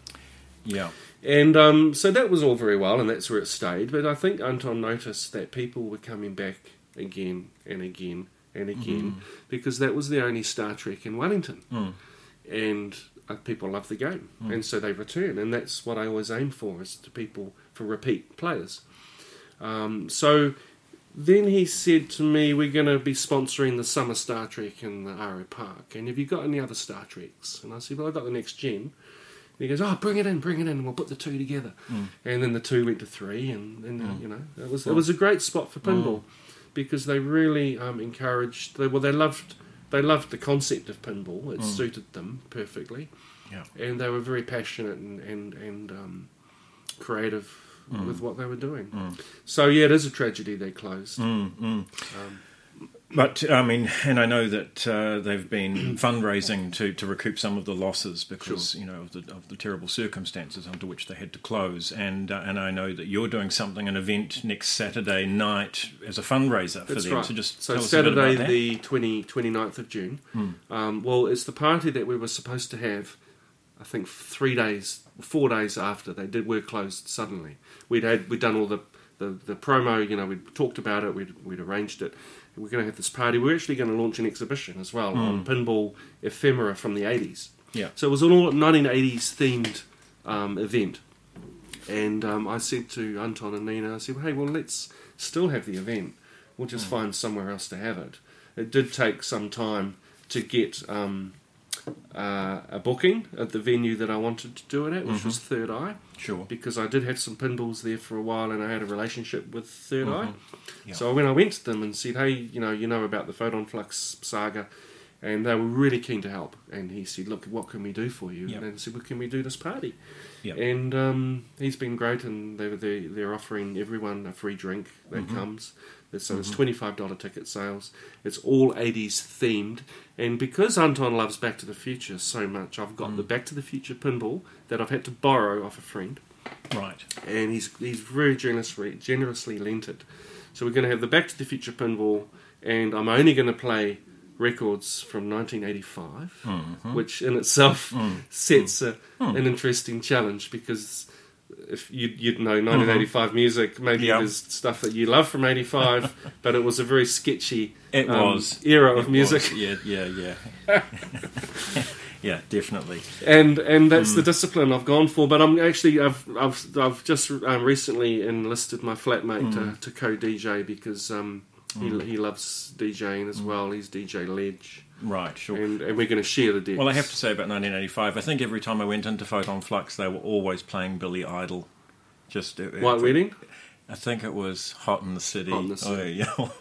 Speaker 3: yeah.
Speaker 2: And um, so that was all very well, and that's where it stayed. But I think Anton noticed that people were coming back again and again and again because that was the only Star Trek in Wellington
Speaker 3: Mm.
Speaker 2: and people love the game, and so they return, and that's what I always aim for is to people for repeat players. Um, so then he said to me, "We're going to be sponsoring the summer Star Trek in the Aro Park, and have you got any other Star Treks?" And I said, "Well, I've got the next gen." And he goes, "Oh, bring it in, bring it in, and we'll put the two together." And then the two went to three, and, and uh, you know, it was it was a great spot for pinball because they really um, encouraged. They, well, they loved they loved the concept of pinball. It suited them perfectly.
Speaker 3: Yeah.
Speaker 2: and they were very passionate and and and um, creative
Speaker 3: Mm.
Speaker 2: with what they were doing. So yeah, it is a tragedy they closed.
Speaker 3: Mm. But I mean, and I know that uh, they've been fundraising to, to recoup some of the losses because you know of the of the terrible circumstances under which they had to close. And uh, and I know that you're doing something, an event next Saturday night as a fundraiser for
Speaker 2: That's
Speaker 3: them.
Speaker 2: right.
Speaker 3: So just
Speaker 2: so
Speaker 3: tell us a bit
Speaker 2: Saturday the 20, 29th of June. Um, well, it's the party that we were supposed to have. I think three days, four days after they did were closed suddenly. We'd had we'd done all the, the, the promo. You know, we'd talked about it. We'd we'd arranged it. We're going to have this party. We're actually going to launch an exhibition as well on pinball ephemera from the 80s.
Speaker 3: Yeah.
Speaker 2: So it was an all 1980s themed um, event. And um, I said to Anton and Nina, I said, hey, well, let's still have the event. We'll just find somewhere else to have it. It did take some time to get um, uh, a booking at the venue that I wanted to do it at, which was Third Eye,
Speaker 3: Sure.
Speaker 2: because I did have some pinballs there for a while and I had a relationship with Third Eye.
Speaker 3: Yeah.
Speaker 2: So when I went to them and said, hey, you know, you know about the Photon Flux saga, and they were really keen to help. And he said, look, what can we do for you?
Speaker 3: Yep.
Speaker 2: And I said, well, can we do this party?
Speaker 3: Yep.
Speaker 2: And um, he's been great, and they're, they're, they're offering everyone a free drink that
Speaker 3: Mm-hmm.
Speaker 2: comes. So it's mm-hmm. $25 ticket sales. It's all 80s themed. And because Anton loves Back to the Future so much, I've got
Speaker 3: Mm.
Speaker 2: the Back to the Future pinball that I've had to borrow off a friend
Speaker 3: Right.
Speaker 2: and he's he's very generously generously lent it. So we're going to have the Back to the Future pinball, and I'm only going to play records from 1985, mm-hmm. which in itself mm. sets a, mm. an interesting challenge because if you, you'd know 1985 music, maybe
Speaker 3: Yeah.
Speaker 2: there's stuff that you love from 85, but it was a very sketchy
Speaker 3: It
Speaker 2: um,
Speaker 3: was
Speaker 2: era
Speaker 3: It
Speaker 2: of music.
Speaker 3: was. Yeah. Yeah. Yeah. yeah. Definitely.
Speaker 2: and and that's the
Speaker 3: Hmm.
Speaker 2: discipline I've gone for. But I'm actually I've I've I've just um, recently enlisted my flatmate
Speaker 3: Hmm.
Speaker 2: to, to co DJ because um, he he loves DJing as well. He's DJ Ledge,
Speaker 3: Right. Sure.
Speaker 2: and and we're going to share the decks.
Speaker 3: Well, I have to say about 1985, I think every time I went into Photon Flux, they were always playing Billy Idol. Just it,
Speaker 2: White
Speaker 3: it-
Speaker 2: Wedding.
Speaker 3: I think it was Hot in the City.
Speaker 2: Hot in the City.
Speaker 3: Oh,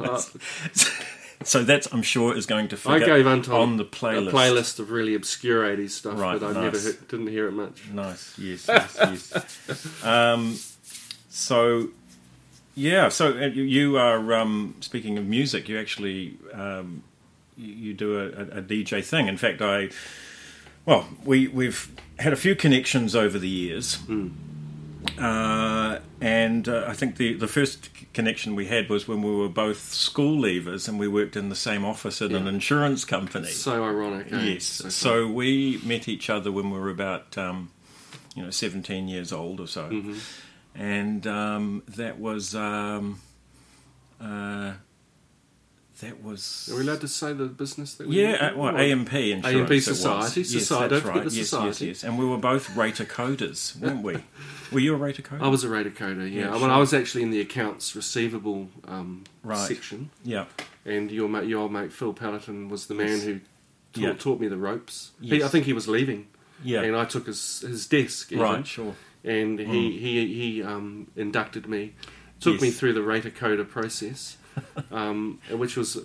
Speaker 3: yeah. so that's I'm sure is going to
Speaker 2: I gave Anton
Speaker 3: on the playlist.
Speaker 2: a playlist of really obscure 80s stuff,
Speaker 3: Right,
Speaker 2: but I never heard, didn't hear it much.
Speaker 3: Nice. Yes. Yes. yes. um, so. Yeah, so uh, you- you are um, speaking of music. You actually um, you, do a, a, DJ thing. In fact, I well, we we've had a few connections over the years, uh, and uh, I think the the first connection we had was when we were both school leavers and we worked in the same office at an insurance company.
Speaker 2: So ironic. eh?
Speaker 3: Yes.
Speaker 2: So,
Speaker 3: So we met each other when we were about, um, you know, 17 years old or so.
Speaker 2: Mm-hmm.
Speaker 3: And um, that was. Um, uh, that was.
Speaker 2: Are we allowed to say the business that we
Speaker 3: Yeah, uh,
Speaker 2: in?
Speaker 3: well, AMP insurance.
Speaker 2: AMP
Speaker 3: it was.
Speaker 2: Society,
Speaker 3: Yes,
Speaker 2: Society,
Speaker 3: that's
Speaker 2: don't forget
Speaker 3: right.
Speaker 2: the
Speaker 3: yes,
Speaker 2: Society.
Speaker 3: yes, yes. And we were both rater coders, weren't we? Were you a rater coder?
Speaker 2: I was a rater coder, yeah.
Speaker 3: Yeah,
Speaker 2: well,
Speaker 3: sure.
Speaker 2: I was actually in the accounts receivable um,
Speaker 3: Right.
Speaker 2: section.
Speaker 3: Yeah.
Speaker 2: and your mate, your old mate Phil Pelleton was the man
Speaker 3: Yes.
Speaker 2: who taught,
Speaker 3: Yeah.
Speaker 2: taught me the ropes. He,
Speaker 3: Yes.
Speaker 2: I think he was leaving,
Speaker 3: Yeah.
Speaker 2: and I took his his desk, even,
Speaker 3: right. Sure.
Speaker 2: and he he he um, inducted me, took me
Speaker 3: Yes.
Speaker 2: through the rater coder process. um, which was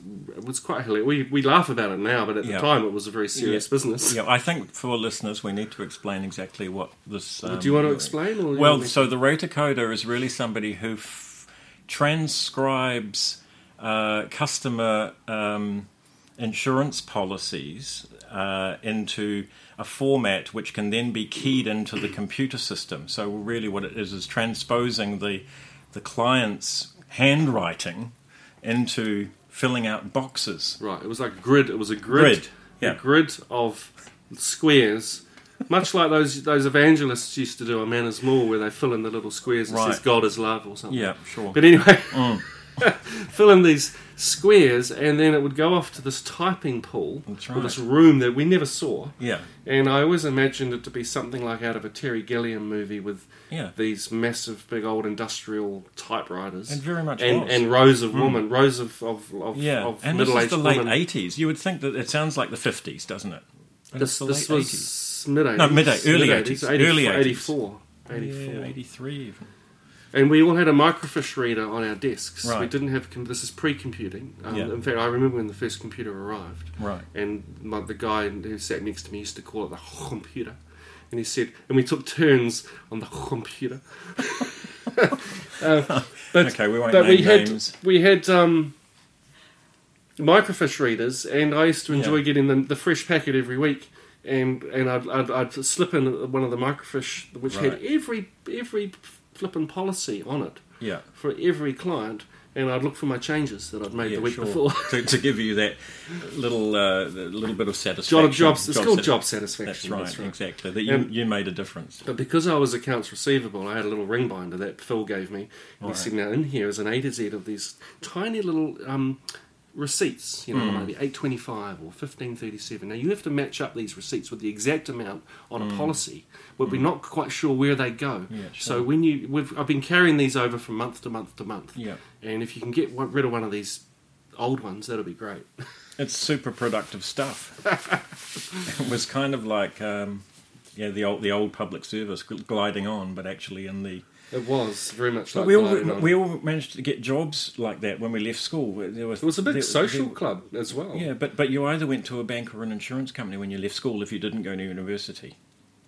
Speaker 2: was quite hilarious. We we laugh about it now, but at the time it was a very serious
Speaker 3: Yeah.
Speaker 2: business.
Speaker 3: Yeah. I think for listeners, we need to explain exactly what this. Um,
Speaker 2: Do you want to explain? Or
Speaker 3: Well, so the rater coder is really somebody who f- transcribes uh, customer um, insurance policies uh, into a format which can then be keyed into the computer system. So really, what it is is transposing the the client's handwriting into filling out boxes.
Speaker 2: right, it was like a grid. It was a grid.
Speaker 3: Grid, yeah.
Speaker 2: a grid of squares. Much like those those evangelists used to do on Manners Mall, where they fill in the little squares that
Speaker 3: Right.
Speaker 2: says "God is love" or something.
Speaker 3: Yeah, sure.
Speaker 2: But anyway,
Speaker 3: Mm.
Speaker 2: fill in these squares, and then it would go off to this typing pool
Speaker 3: That's
Speaker 2: or this room that we never saw.
Speaker 3: Yeah,
Speaker 2: And I always imagined it to be something like out of a Terry Gilliam movie with
Speaker 3: yeah.
Speaker 2: these massive, big old industrial typewriters.
Speaker 3: It very much
Speaker 2: and,
Speaker 3: was.
Speaker 2: and rows of hmm. women, rows of of, of,
Speaker 3: Yeah,
Speaker 2: of
Speaker 3: and this is
Speaker 2: middle-aged
Speaker 3: the late eighties. You would think that it sounds like the fifties, doesn't it? But
Speaker 2: This, this was
Speaker 3: 80s.
Speaker 2: mid 80s.
Speaker 3: No, mid- early 80s, early 80s.
Speaker 2: 84. 84.
Speaker 3: Yeah, eighty-three even.
Speaker 2: And we all had a microfiche reader on our desks. We didn't have com- this is pre-computing. Um,
Speaker 3: Yeah.
Speaker 2: In fact, I remember when the first computer arrived,
Speaker 3: Right.
Speaker 2: and my, the guy who sat next to me used to call it the computer, and he said, and we took turns on the computer. uh, but
Speaker 3: Okay, we won't
Speaker 2: but
Speaker 3: name
Speaker 2: we had we had um, microfiche readers, and I used to enjoy
Speaker 3: Yeah.
Speaker 2: getting the, the fresh packet every week. And and I'd, I'd, I'd slip in one of the microfiche which had every every flipping policy on it
Speaker 3: Yeah.
Speaker 2: for every client, and I'd look for my changes that I'd made
Speaker 3: Yeah,
Speaker 2: the week
Speaker 3: sure.
Speaker 2: before.
Speaker 3: to, to give you that little uh, little bit of satisfaction.
Speaker 2: job, jobs, it's called
Speaker 3: satis-
Speaker 2: job
Speaker 3: That's
Speaker 2: satisfaction.
Speaker 3: right, exactly. That you,
Speaker 2: Um,
Speaker 3: you made a difference.
Speaker 2: But because I was accounts receivable, I had a little ring binder that Phil gave me. And
Speaker 3: Right.
Speaker 2: He said, now in here is an A to Z of these tiny little um, receipts, you know,
Speaker 3: Hmm.
Speaker 2: maybe 825 or 1537. Now you have to match up these receipts with the exact amount on a policy, but we're not quite sure where they go.
Speaker 3: Hmm. Yeah,
Speaker 2: So when you, we've, I've been carrying these over from month to month to month.
Speaker 3: Yeah.
Speaker 2: And if you can get rid of one of these old ones, that'll be great.
Speaker 3: It's super productive stuff. it was kind of like um, yeah, the old the old public service gliding on, but actually in the.
Speaker 2: It was very much
Speaker 3: But
Speaker 2: like
Speaker 3: we all we all managed to get jobs like that when we left school. There was
Speaker 2: It was a big
Speaker 3: there-
Speaker 2: social
Speaker 3: there-
Speaker 2: club as well.
Speaker 3: Yeah, but but you either went to a bank or an insurance company when you left school if you didn't go to university.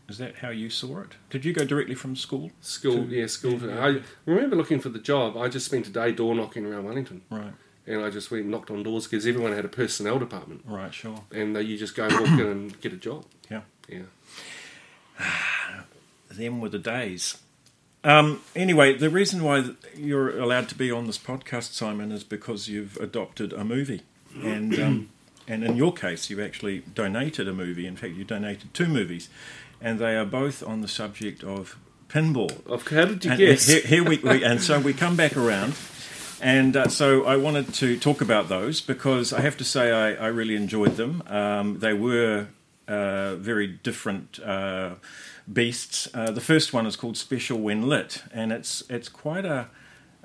Speaker 3: Is that how you saw it? Did you go directly from school?
Speaker 2: School,
Speaker 3: To-
Speaker 2: yeah, school.
Speaker 3: yeah, yeah,
Speaker 2: I remember looking for the job. I just spent a day door knocking around Wellington,
Speaker 3: Right,
Speaker 2: and I just went and knocked on doors because everyone had a personnel department,
Speaker 3: right, sure.
Speaker 2: and you just go and walk in and get a job.
Speaker 3: Yeah.
Speaker 2: Yeah.
Speaker 3: them were the days. Um, anyway, the reason why you're allowed to be on this podcast, Simon, is because you've adopted a movie, and um, and in your case, you've actually donated a movie. In fact, you donated two movies, and they are both on the subject of pinball.
Speaker 2: Of how did you
Speaker 3: And
Speaker 2: guess?
Speaker 3: Here, here we, we and so we come back around, and uh, so I wanted to talk about those because I have to say I, I really enjoyed them. Um, they were uh, very different uh, beasts. Uh, the first one is called Special When Lit, and it's it's quite a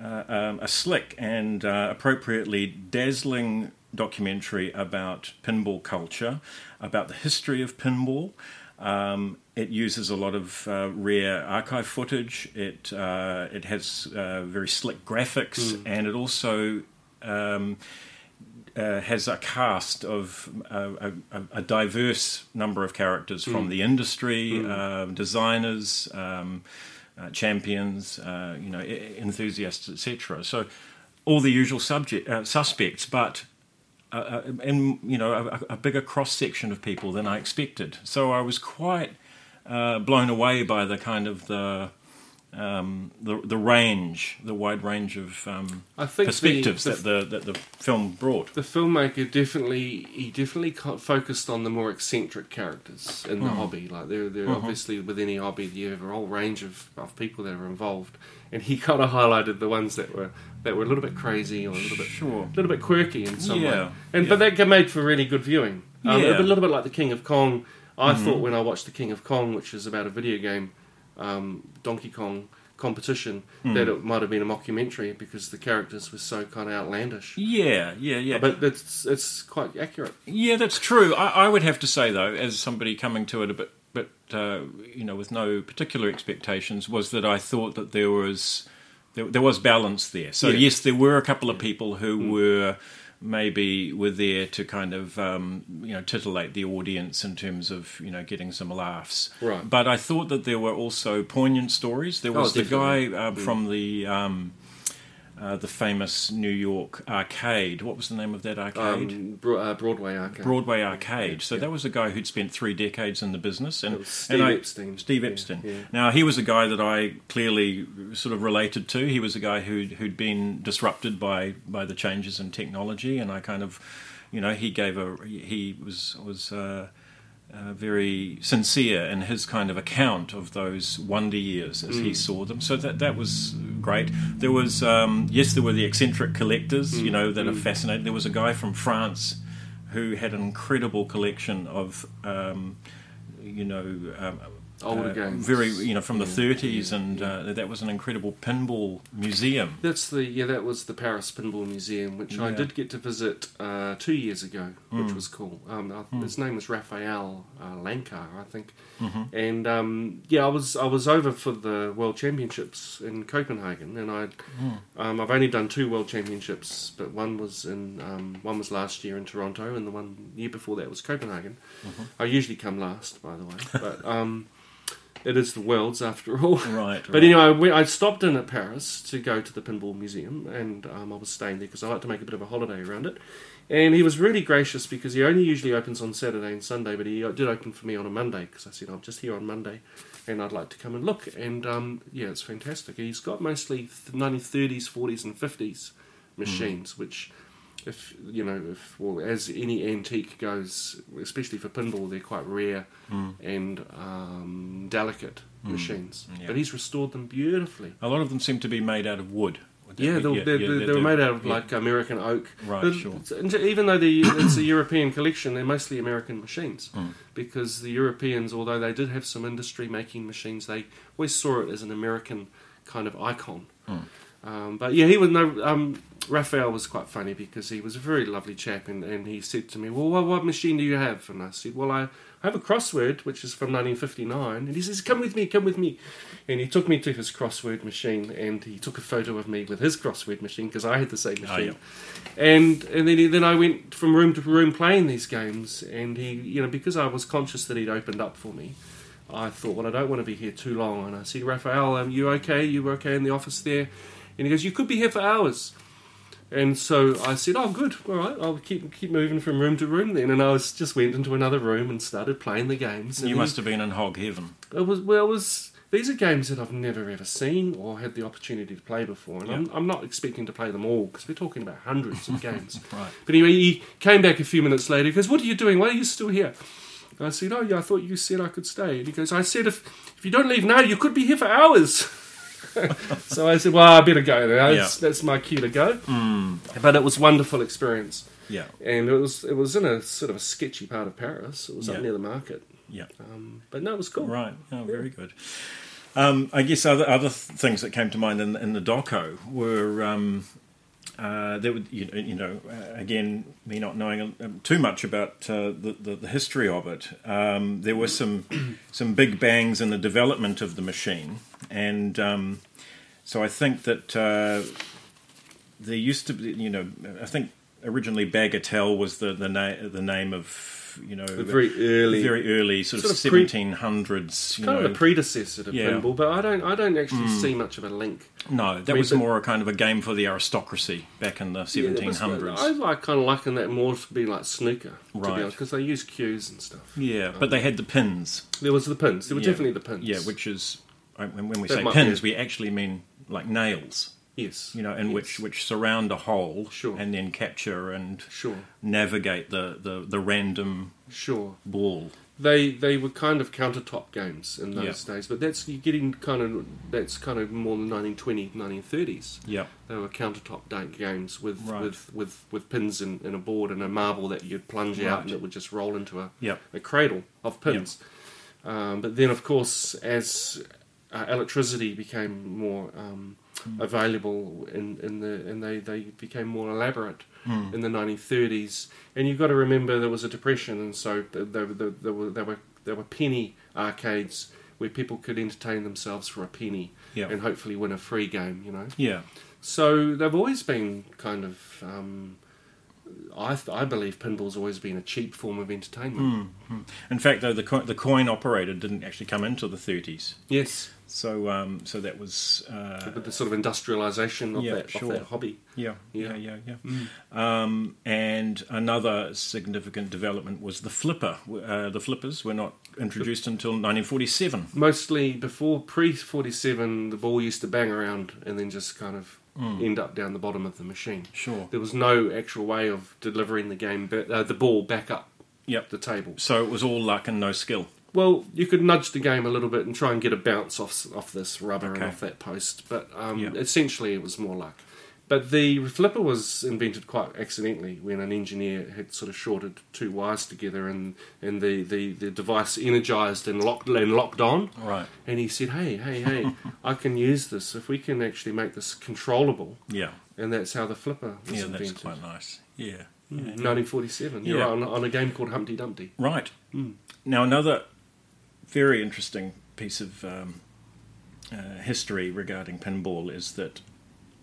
Speaker 3: uh, um, a slick and uh, appropriately dazzling documentary about pinball culture, about the history of pinball. Um, it uses a lot of uh, rare archive footage. It uh, it has uh, very slick graphics, and it also um, uh, has a cast of uh, a, a, diverse number of characters from the industry, um, designers, um, uh, champions, uh, you know, enthusiasts, etc. So all the usual subject uh, suspects, but and you know a, a bigger cross section of people than I expected. So I was quite uh, blown away by the kind of the um, the the range, the wide range of um,
Speaker 2: I think
Speaker 3: perspectives
Speaker 2: the,
Speaker 3: that the that the film brought.
Speaker 2: the filmmaker definitely he definitely focused on the more eccentric characters in the
Speaker 3: Hmm.
Speaker 2: hobby. Like there, there
Speaker 3: Uh-huh.
Speaker 2: obviously with any hobby you have a whole range of, of people that are involved, and he kind of highlighted the ones that were that were a little bit crazy or a little bit
Speaker 3: Sure.
Speaker 2: a little bit quirky in some
Speaker 3: Yeah,
Speaker 2: way. And
Speaker 3: yeah.
Speaker 2: but that made for really good viewing. Um,
Speaker 3: Yeah.
Speaker 2: A little bit like the King of Kong. I
Speaker 3: Mm-hmm.
Speaker 2: thought when I watched the King of Kong, which is about a video game, um, Donkey Kong competition,
Speaker 3: Hmm.
Speaker 2: that it might have been a mockumentary because the characters were so kind of outlandish.
Speaker 3: Yeah, yeah, yeah.
Speaker 2: But it's it's quite accurate.
Speaker 3: Yeah, that's true. I, I would have to say though, as somebody coming to it a bit, but uh, you know, with no particular expectations, was that I thought that there was there, there was balance there. So
Speaker 2: Yeah. Mm.
Speaker 3: yes, there were a couple of people who were maybe were there to kind of um, you know titillate the audience in terms of you know getting some laughs.
Speaker 2: Right.
Speaker 3: But I thought that there were also poignant stories. There
Speaker 2: Oh,
Speaker 3: was the guy uh, from the. Um, uh, the famous New York arcade. What was the name of that arcade?
Speaker 2: Um, Bro- uh, Broadway arcade.
Speaker 3: Broadway Arcade. So that was a guy who'd spent three decades in the business, and
Speaker 2: It was Steve
Speaker 3: and I-
Speaker 2: Epstein.
Speaker 3: Steve
Speaker 2: Yeah,
Speaker 3: Epstein.
Speaker 2: yeah.
Speaker 3: Now he was a guy that I clearly sort of related to. He was a guy who'd who'd been disrupted by by the changes in technology, and I kind of, you know, he gave a he was was. Uh, uh, very sincere in his kind of account of those wonder years as
Speaker 2: Mm.
Speaker 3: he saw them. So that that was great. There was um, yes, there were the eccentric collectors,
Speaker 2: Mm.
Speaker 3: you know, that are fascinating. There was a guy from France who had an incredible collection of, um, you know, um,
Speaker 2: Older
Speaker 3: uh,
Speaker 2: games.
Speaker 3: very you know from the 30s,
Speaker 2: yeah,
Speaker 3: and
Speaker 2: yeah.
Speaker 3: Uh, that was an incredible pinball museum.
Speaker 2: That's the yeah. That was the Paris Pinball Museum, which I did get to visit uh, two years ago, which
Speaker 3: Mm.
Speaker 2: was cool. Um, I, His name was Raphael uh, Lankar, I think.
Speaker 3: hmm
Speaker 2: And um, yeah, I was I was over for the World Championships in Copenhagen, and I
Speaker 3: Mm.
Speaker 2: um, I've only done two World Championships, but one was in um, one was last year in Toronto, and the one year before that was Copenhagen.
Speaker 3: Mhm.
Speaker 2: I usually come last, by the way, but um, it is the world's after all.
Speaker 3: Right,
Speaker 2: But anyway, I, went, I stopped in at Paris to go to the Pinball Museum, and um, I was staying there because I like to make a bit of a holiday around it. And he was really gracious because he only usually opens on Saturday and Sunday, but he did open for me on a Monday because I said I'm just here on Monday, and I'd like to come and look. And um, yeah, it's fantastic. He's got mostly 1930s, 40s, and 50s machines, which, if you know, if well, as any antique goes, especially for pinball, they're quite rare
Speaker 3: Mm.
Speaker 2: and um, delicate
Speaker 3: Mm.
Speaker 2: machines.
Speaker 3: Yeah.
Speaker 2: But he's restored them beautifully.
Speaker 3: A lot of them seem to be made out of wood.
Speaker 2: Yeah, they're, they're,
Speaker 3: yeah,
Speaker 2: they're, they're made out of
Speaker 3: yeah.
Speaker 2: like American oak.
Speaker 3: Right,
Speaker 2: But
Speaker 3: sure.
Speaker 2: Even though it's a European collection, they're mostly American machines
Speaker 3: Mm.
Speaker 2: because the Europeans, although they did have some industry making machines, they always saw it as an American kind of icon.
Speaker 3: Mm.
Speaker 2: Um, but yeah, he was no. Um, Raphael was quite funny because he was a very lovely chap, and, and he said to me, "Well, what, what machine do you have?" And I said, "Well, I, I have a crossword which is from 1959." And he says, "Come with me, come with me." And he took me to his crossword machine, and he took a photo of me with his crossword machine because I had the same
Speaker 3: Oh,
Speaker 2: machine.
Speaker 3: yeah.
Speaker 2: And and then he, then I went from room to room playing these games, and he, you know, because I was conscious that he'd opened up for me, I thought, well, I don't want to be here too long. And I said, Raphael, are you okay? You were okay in the office there? And he goes, you could be here for hours. And so I said, "Oh, good. All right. I'll keep keep moving from room to room then." And I was just went into another room and started playing the games. And
Speaker 3: You must have been in hog heaven.
Speaker 2: it was well, it was these are games that I've never ever seen or had the opportunity to play before, and I'm, I'm not expecting to play them all because we're talking about hundreds of games.
Speaker 3: Right.
Speaker 2: But anyway, he came back a few minutes later. He goes, "What are you doing? Why are you still here?" I said, "Oh yeah, I thought you said I could stay." And he goes, "I said if if you don't leave now, you could be here for hours." so I said, "Well, I better go. Now. That's, that's my cue to go."
Speaker 3: Mm.
Speaker 2: But it was a wonderful experience,
Speaker 3: Yeah.
Speaker 2: and it was it was in a sort of a sketchy part of Paris. It was
Speaker 3: Yeah.
Speaker 2: up near the market.
Speaker 3: Yeah.
Speaker 2: Um, but no, it was cool.
Speaker 3: Right. Oh, very good. Um, I guess other other things that came to mind in, in the doco were um, uh, there would you know, you know uh, again me not knowing um, too much about uh, the, the the history of it. Um, there were some some big bangs in the development of the machine, and um, so I think that uh, there used to be you know I think originally Bagatelle was the the, na- the name of you know
Speaker 2: The very early,
Speaker 3: very early sort,
Speaker 2: Sort
Speaker 3: of seventeen hundreds. You
Speaker 2: kind
Speaker 3: know,
Speaker 2: of the predecessor to
Speaker 3: Yeah.
Speaker 2: pinball, but I don't I don't actually
Speaker 3: Mm.
Speaker 2: see much of a link.
Speaker 3: no, that
Speaker 2: mean,
Speaker 3: was more a kind of a game for the aristocracy back in the
Speaker 2: Yeah, it was- I like kind of liken that more to be like snooker,
Speaker 3: Right.
Speaker 2: because they use cues and stuff.
Speaker 3: Yeah, but they had the pins.
Speaker 2: There was the pins. There were
Speaker 3: Yeah.
Speaker 2: definitely the pins.
Speaker 3: Yeah, which is when when we
Speaker 2: That
Speaker 3: say pins,
Speaker 2: be-
Speaker 3: we actually mean like nails.
Speaker 2: yes,
Speaker 3: You know, in
Speaker 2: Yes.
Speaker 3: which which surround a hole
Speaker 2: Sure.
Speaker 3: and then capture and
Speaker 2: sure,
Speaker 3: navigate the, the, the random
Speaker 2: sure.
Speaker 3: ball.
Speaker 2: They they were kind of countertop games in those days, but that's you're getting kind of that's kind of more the 1920s, 1930s.
Speaker 3: Yeah,
Speaker 2: They were countertop da- games with
Speaker 3: Right.
Speaker 2: with, with, with pins in, in a board and a marble that you'd plunge out and it would just roll into a,
Speaker 3: yeah,
Speaker 2: a cradle of pins. Um, but then, of course, as uh, electricity became more um,
Speaker 3: Hmm.
Speaker 2: available in, in the and they, they became more elaborate
Speaker 3: Mm.
Speaker 2: in the 1930s, and you've got to remember there was a depression, and so th- there, there, there were there were there were penny arcades where people could entertain themselves for a penny
Speaker 3: yeah,
Speaker 2: and hopefully win a free game. You know.
Speaker 3: yeah.
Speaker 2: So they've always been kind of. Um, I th- I believe pinball's always been a cheap form of entertainment.
Speaker 3: Mm. In fact, though, the co- the coin operator didn't actually come into the 30s.
Speaker 2: Yes,
Speaker 3: So um, so that was uh,
Speaker 2: the sort of industrialisation of
Speaker 3: Yeah,
Speaker 2: that
Speaker 3: sure.
Speaker 2: of that hobby.
Speaker 3: yeah, yeah,
Speaker 2: Yeah.
Speaker 3: yeah, yeah. Um, and another significant development was the flipper. Uh, the flippers were not introduced until 1947.
Speaker 2: Mostly before pre forty seven, the ball used to bang around and then just kind of
Speaker 3: Mm.
Speaker 2: end up down the bottom of the machine.
Speaker 3: Sure.
Speaker 2: There was no actual way of delivering the game, but, uh, the ball back up
Speaker 3: Yep.
Speaker 2: the table.
Speaker 3: So it was all luck and no skill.
Speaker 2: Well, you could nudge the game a little bit and try and get a bounce off off this rubber and off that post, but um,
Speaker 3: Yeah.
Speaker 2: essentially it was more luck. But the flipper was invented quite accidentally when an engineer had sort of shorted two wires together and, and the, the, the device energized and locked and locked on.
Speaker 3: Right.
Speaker 2: And he said, "Hey, hey, hey! I can use this if we can actually make this controllable."
Speaker 3: Yeah.
Speaker 2: And that's how the flipper was
Speaker 3: Yeah,
Speaker 2: invented.
Speaker 3: that's quite nice. Yeah.
Speaker 2: Mm,
Speaker 3: Yeah.
Speaker 2: 1947. You're
Speaker 3: Yeah.
Speaker 2: right, on, on a game called Humpty Dumpty.
Speaker 3: Right.
Speaker 2: Mm.
Speaker 3: Now, another very interesting piece of um, uh, history regarding pinball is that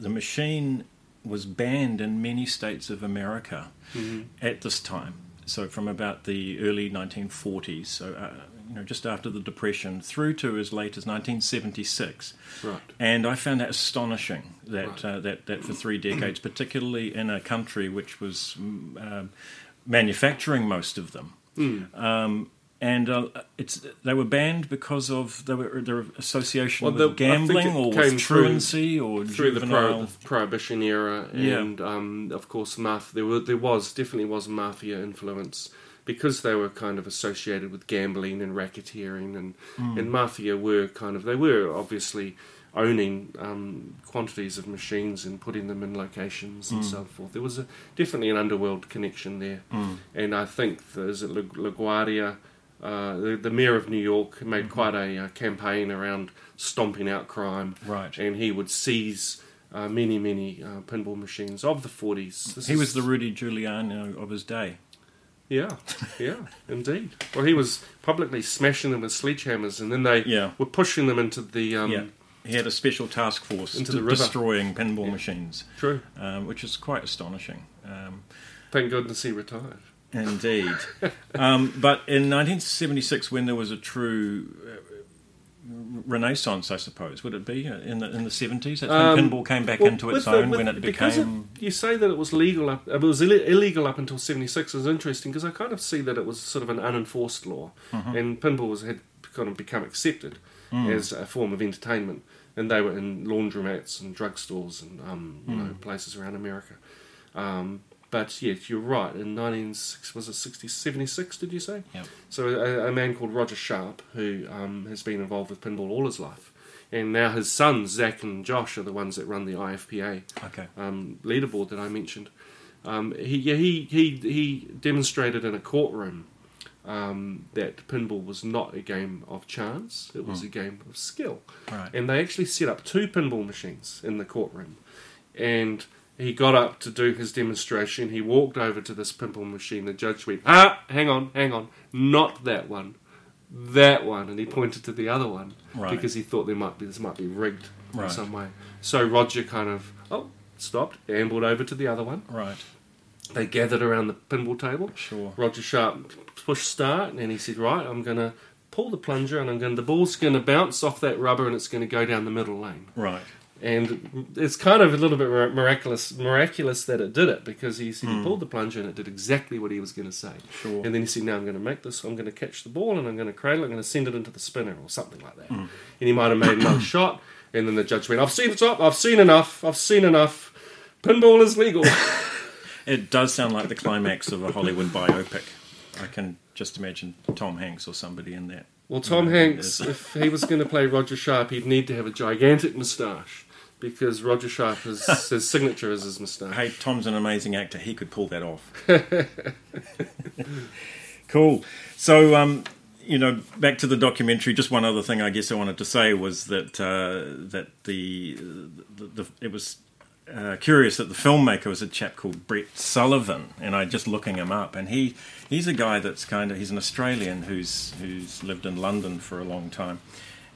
Speaker 3: the machine was banned in many states of America
Speaker 2: Mm-hmm.
Speaker 3: at this time. So, from about the early 1940s, so uh, you know, just after the Depression, through to as late as 1976.
Speaker 2: Right.
Speaker 3: And I found that astonishing that
Speaker 2: Right.
Speaker 3: uh, that that for three decades, particularly in a country which was mm, um, manufacturing most of them,
Speaker 2: Mm.
Speaker 3: um, and uh, it's they were banned because of they were their association
Speaker 2: Well,
Speaker 3: with
Speaker 2: the-
Speaker 3: gambling or with
Speaker 2: through-
Speaker 3: truancy or
Speaker 2: through the, pro- the prohibition era,
Speaker 3: Yeah.
Speaker 2: and um, of course, maf- there were there was definitely was mafia influence because they were kind of associated with gambling and racketeering, and
Speaker 3: Hmm.
Speaker 2: and mafia were kind of they were obviously owning um, quantities of machines and putting them in locations and
Speaker 3: Mm.
Speaker 2: so forth. There was a, definitely an underworld connection there,
Speaker 3: Mm.
Speaker 2: and I think there's a La- LaGuardia. Uh, the, the mayor of New York made
Speaker 3: Mm-hmm.
Speaker 2: quite a, uh campaign around stomping out crime
Speaker 3: Right.
Speaker 2: and he would seize uh, many, many uh, pinball machines of the 40s. This
Speaker 3: He
Speaker 2: is-
Speaker 3: was the Rudy Giuliani of his day.
Speaker 2: Yeah, yeah, indeed. Well, he was publicly smashing them with sledgehammers, and then they
Speaker 3: Yeah.
Speaker 2: were pushing them into the. Um,
Speaker 3: yeah. He had a special task force
Speaker 2: Into
Speaker 3: to
Speaker 2: the river.
Speaker 3: destroying pinball
Speaker 2: Yeah.
Speaker 3: machines,
Speaker 2: True.
Speaker 3: um, which is quite astonishing. Um,
Speaker 2: Thank goodness he retired.
Speaker 3: Indeed. um, but in 1976, when there was a true uh, renaissance, I suppose, would it be uh, in the in the 70s? That's when
Speaker 2: Um,
Speaker 3: pinball came back
Speaker 2: Well,
Speaker 3: into its
Speaker 2: the-
Speaker 3: own
Speaker 2: with-
Speaker 3: when it became.
Speaker 2: you say that it was legal up, it was Ill- illegal up until '76 is interesting because I kind of see that it was sort of an unenforced law,
Speaker 3: Mm-hmm.
Speaker 2: and pinball was, had kind of become accepted
Speaker 3: Mm.
Speaker 2: as a form of entertainment, and they were in laundromats and drugstores and um, you
Speaker 3: Mm.
Speaker 2: know places around America. Um, but yes, you're right. In 19 was it 60, 76, Did you say?
Speaker 3: Yep.
Speaker 2: So a, a man called Roger Sharpe, who um, has been involved with pinball all his life, and now his sons Zach and Josh are the ones that run the IFPA
Speaker 3: Okay.
Speaker 2: um, leaderboard that I mentioned. Um, he, yeah, he he he demonstrated in a courtroom um, that pinball was not a game of chance; it was a game of skill.
Speaker 3: Right.
Speaker 2: And they actually set up two pinball machines in the courtroom. And he got up to do his demonstration. He walked over to this pinball machine. The judge went, "Ah, hang on, hang on, not that one, that one." And he pointed to the other one
Speaker 3: Right.
Speaker 2: because he thought there might be this might be rigged in some way. So Roger kind of oh stopped, ambled over to the other one.
Speaker 3: Right.
Speaker 2: They gathered around the pinball table.
Speaker 3: Sure.
Speaker 2: Roger Sharpe pushed start, and he said, "Right, I'm going to pull the plunger, and I'm going to The ball's going to bounce off that rubber, and it's going to go down the middle lane."
Speaker 3: Right.
Speaker 2: And it's kind of a little bit miraculous, miraculous that it did it because he said he hmm. pulled the plunger and it did exactly what he was going to say.
Speaker 3: Sure.
Speaker 2: And then he said, "Now I'm going to make this. I'm going to catch the ball and I'm going to cradle. it, I'm going to send it into the spinner or something like that." Hmm. And he might have made another shot. And then the judge went, "I've seen the top. I've seen enough. I've seen enough. Pinball is legal."
Speaker 3: It does sound like the climax of a Hollywood biopic. I can just imagine Tom Hanks or somebody in that.
Speaker 2: Well, Tom
Speaker 3: Yeah,
Speaker 2: Hanks, if he was going to play Roger Sharpe, he'd need to have a gigantic moustache because Roger Sharpe is his signature is his moustache.
Speaker 3: Hey, Tom's an amazing actor. He could pull that off. cool. So, um, you know, back to the documentary. Just one other thing, I guess I wanted to say was that uh, that the, the, the it was uh, curious that the filmmaker was a chap called Brett Sullivan, and I just looking him up, and he he's a guy that's kind of he's an Australian who's who's lived in London for a long time,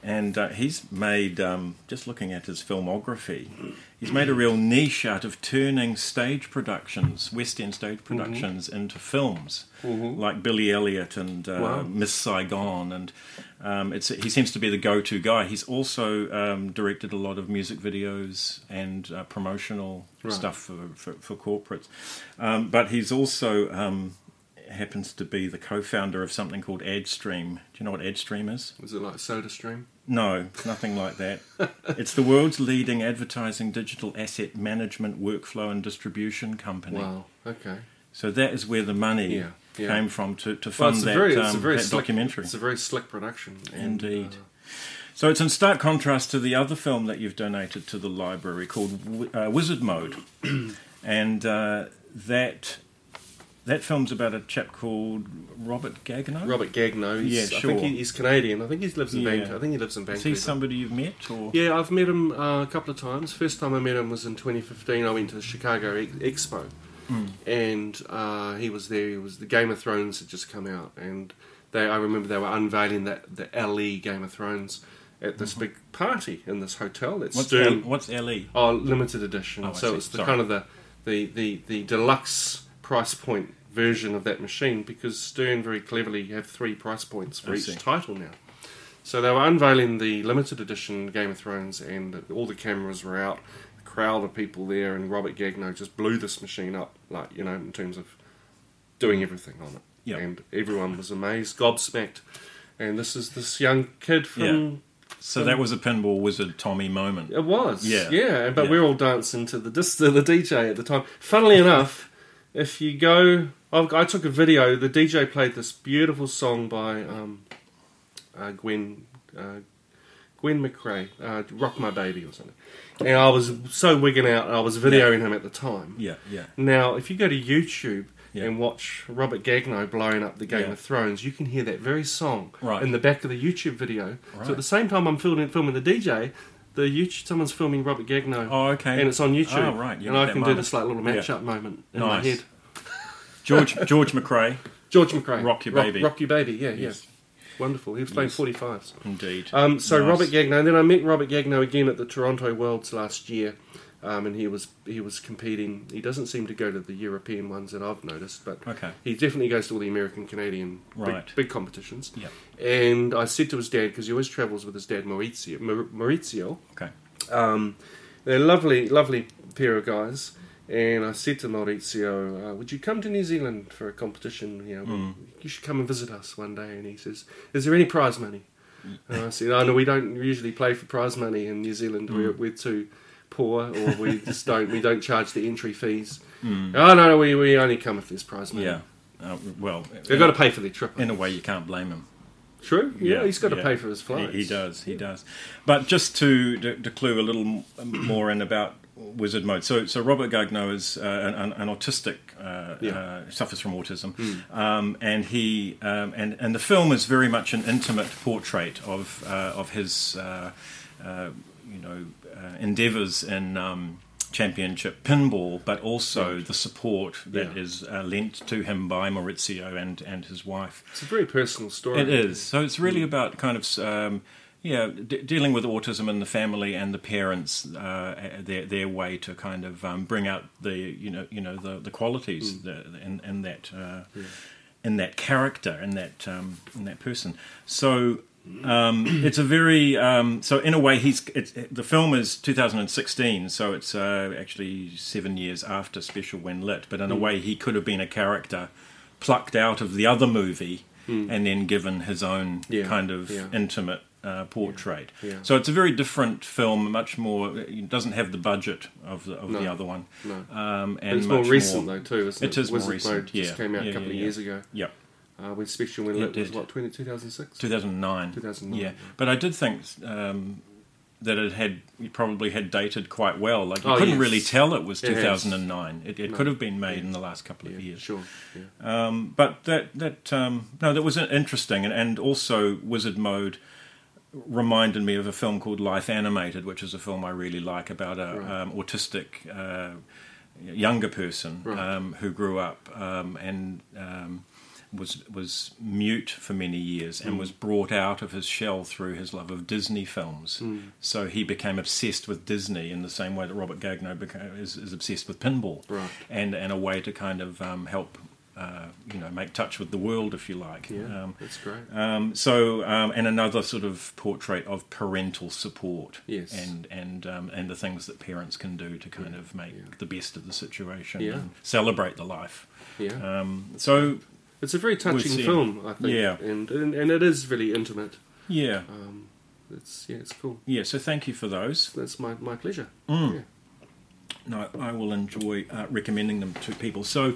Speaker 3: and uh, he's made um, just looking at his filmography, he's made a real niche out of turning stage productions, West End stage productions, into films, like Billy Elliot and uh,
Speaker 2: Wow.
Speaker 3: Miss Saigon, and um, it's he seems to be the go-to guy. He's also um, directed a lot of music videos and uh, promotional
Speaker 2: Right.
Speaker 3: stuff for, for, for corporates, um, but he's also um, happens to be the co-founder of something called AdStream. Do you know what AdStream is?
Speaker 2: Was it like SodaStream?
Speaker 3: No, nothing like that. it's the world's leading advertising digital asset management workflow and distribution company.
Speaker 2: Wow. Okay.
Speaker 3: So that is where the money
Speaker 2: Yeah, yeah.
Speaker 3: came from to, to
Speaker 2: Well,
Speaker 3: fund
Speaker 2: it's a
Speaker 3: that,
Speaker 2: very,
Speaker 3: um,
Speaker 2: it's a very
Speaker 3: that
Speaker 2: slick,
Speaker 3: documentary.
Speaker 2: It's a very slick production. and,
Speaker 3: Indeed.
Speaker 2: uh,
Speaker 3: So it's in stark contrast to the other film that you've donated to the library called uh, Wizard Mode, and uh, that that film's about a chap called Robert Gagno.
Speaker 2: Robert Gagno. He's,
Speaker 3: Yeah,
Speaker 2: I think he, he's Canadian. I think he lives in
Speaker 3: Yeah.
Speaker 2: Vancouver. I think he lives in
Speaker 3: Is
Speaker 2: Vancouver.
Speaker 3: he somebody you've met or?
Speaker 2: Yeah, I've met him uh, a couple of times. First time I met him was in 2015. I went to the Chicago Ex- Expo,
Speaker 3: Mm.
Speaker 2: and uh, he was there. He was the Game of Thrones had just come out, and they. I remember they were unveiling that the LE Game of Thrones at this big party in this hotel. That's
Speaker 3: Mm-hmm. What's. L- what's LE?
Speaker 2: Oh, limited edition.
Speaker 3: Oh,
Speaker 2: so it's the
Speaker 3: Sorry.
Speaker 2: kind of the, the, the, the deluxe price point version of that machine because Stern very cleverly have three price points for
Speaker 3: I
Speaker 2: each
Speaker 3: see.
Speaker 2: title now. So they were unveiling the limited edition Game of Thrones, and all the cameras were out. A crowd of people there, and Robert Gagno just blew this machine up, like you know, in terms of doing everything on it.
Speaker 3: Yeah.
Speaker 2: And everyone was amazed, gobsmacked. And this is this young kid from
Speaker 3: So that was a pinball wizard Tommy moment.
Speaker 2: it was,
Speaker 3: Yeah.
Speaker 2: yeah. But
Speaker 3: Yeah.
Speaker 2: we're all dancing to the dis- to the DJ at the time. Funnily enough, if you go, I took a video. The DJ played this beautiful song by um, uh, Gwen uh, Gwen McRae, uh, "Rock My Baby" or something. And I was so wigging out. I was videoing him at the time.
Speaker 3: Yeah, yeah.
Speaker 2: Now, if you go to YouTube
Speaker 3: Yeah.
Speaker 2: and watch Robert Gagno blowing up the Game
Speaker 3: Yeah.
Speaker 2: of Thrones, you can hear that very song
Speaker 3: Right.
Speaker 2: in the back of the YouTube video. So at the same time I'm filming, filming the DJ, the YouTube, someone's filming Robert Gagno,
Speaker 3: Oh, okay.
Speaker 2: and it's on YouTube.
Speaker 3: Oh, right. You
Speaker 2: and I can do this like little
Speaker 3: Yeah.
Speaker 2: match-up moment in
Speaker 3: Nice.
Speaker 2: my head.
Speaker 3: George George McRae,
Speaker 2: George McRae,
Speaker 3: Rock Your Baby.
Speaker 2: Rock, Your Baby, yeah,
Speaker 3: Yes.
Speaker 2: yeah. Wonderful. He was playing
Speaker 3: Yes.
Speaker 2: 45s.
Speaker 3: indeed.
Speaker 2: Um, so
Speaker 3: Nice.
Speaker 2: Robert Gagno, and then I met Robert Gagno again at the Toronto Worlds last year, um, and he was he was competing. He doesn't seem to go to the European ones that I've noticed, but
Speaker 3: Okay.
Speaker 2: he definitely goes to all the American, Canadian
Speaker 3: Right.
Speaker 2: big, big competitions.
Speaker 3: Yeah.
Speaker 2: And I said to his dad because he always travels with his dad Maurizio. Maurizio.
Speaker 3: Okay.
Speaker 2: Um, they're lovely, lovely pair of guys. And I said to Maurizio, uh, "Would you come to New Zealand for a competition? You know,
Speaker 3: Mm.
Speaker 2: you should come and visit us one day." And he says, "Is there any prize money?" And I said, "Oh no, we don't usually play for prize money in New Zealand. We're,
Speaker 3: Mm.
Speaker 2: we're too poor, or we just don't. We don't charge the entry fees.
Speaker 3: Mm.
Speaker 2: Oh no, no, we, we only come if there's prize money.
Speaker 3: Yeah. Uh, well,
Speaker 2: they've got to pay for their trip.
Speaker 3: in a way, you can't blame him.
Speaker 2: True. Yeah, he's got to
Speaker 3: yeah.
Speaker 2: pay for his flights.
Speaker 3: He, he does, he does. But just to, to, to clue a little more in about Wizard Mode. So, so Robert Gagno is uh, an, an, an autistic, uh,
Speaker 2: Yeah. Hmm.
Speaker 3: uh, suffers from autism, um, and he um, and and the film is very much an intimate portrait of uh, of his uh, uh, you know uh, endeavours in. Um, Championship pinball, but also the support that
Speaker 2: Yeah.
Speaker 3: is uh, lent to him by Maurizio and, and his wife.
Speaker 2: It's a very personal story.
Speaker 3: It is. So it's really about kind of um, yeah d- dealing with autism in the family and the parents uh, their their way to kind of um, bring out the you know you know the the qualities that, in in that uh, in that character in that um, in that person. So. Um, it's a very um, so in a way he's it's, the film is 2016 so it's uh, actually seven years after Special When Lit but in a way he could have been a character plucked out of the other movie and then given his own
Speaker 2: Yeah,
Speaker 3: kind of
Speaker 2: yeah.
Speaker 3: intimate uh, portrait.
Speaker 2: Yeah.
Speaker 3: So it's a very different film, much more. It doesn't have the budget of the of the other one.
Speaker 2: no.
Speaker 3: Um,
Speaker 2: And it's more recent though too, isn't
Speaker 3: It
Speaker 2: it?
Speaker 3: is more
Speaker 2: Wizard
Speaker 3: recent,
Speaker 2: Mode
Speaker 3: yeah.
Speaker 2: just came out
Speaker 3: Yeah,
Speaker 2: a couple
Speaker 3: yeah,
Speaker 2: of
Speaker 3: yeah.
Speaker 2: years ago.
Speaker 3: Yep,
Speaker 2: Uh, with Special When
Speaker 3: It
Speaker 2: was
Speaker 3: did.
Speaker 2: what 20, 2006?
Speaker 3: 2009.
Speaker 2: 2009,
Speaker 3: Yeah,
Speaker 2: yeah.
Speaker 3: but I did think um, that it had it probably had dated quite well. Like you
Speaker 2: Oh,
Speaker 3: couldn't
Speaker 2: yes.
Speaker 3: really tell it was 2009. It, it
Speaker 2: No.
Speaker 3: could have been made in the last couple of
Speaker 2: Yeah,
Speaker 3: years.
Speaker 2: sure. Yeah.
Speaker 3: Um, but that that um, no, that was interesting, and, and also Wizard Mode reminded me of a film called Life Animated, which is a film I really like about a
Speaker 2: Right.
Speaker 3: um, autistic uh, younger person
Speaker 2: Right.
Speaker 3: um, who grew up um, and um, was was mute for many years
Speaker 2: Hmm.
Speaker 3: and was brought out of his shell through his love of Disney films.
Speaker 2: Hmm.
Speaker 3: So he became obsessed with Disney in the same way that Robert Gagno became, is, is obsessed with pinball
Speaker 2: Right.
Speaker 3: and and a way to kind of um, help uh, you know make touch with the world if you like.
Speaker 2: Yeah,
Speaker 3: Um,
Speaker 2: that's great.
Speaker 3: um, so um, and another sort of portrait of parental support.
Speaker 2: Yes.
Speaker 3: And and um, and the things that parents can do to kind of make
Speaker 2: yeah.
Speaker 3: the best of the situation
Speaker 2: Yeah.
Speaker 3: and celebrate the life.
Speaker 2: Yeah,
Speaker 3: Um, so
Speaker 2: it's a very touching film, I think.
Speaker 3: Yeah.
Speaker 2: and, and and it is really intimate.
Speaker 3: yeah,
Speaker 2: Um, it's yeah, it's cool.
Speaker 3: yeah. So thank you for those.
Speaker 2: That's my my pleasure.
Speaker 3: Mm.
Speaker 2: Yeah.
Speaker 3: No, I will enjoy uh, recommending them to people. So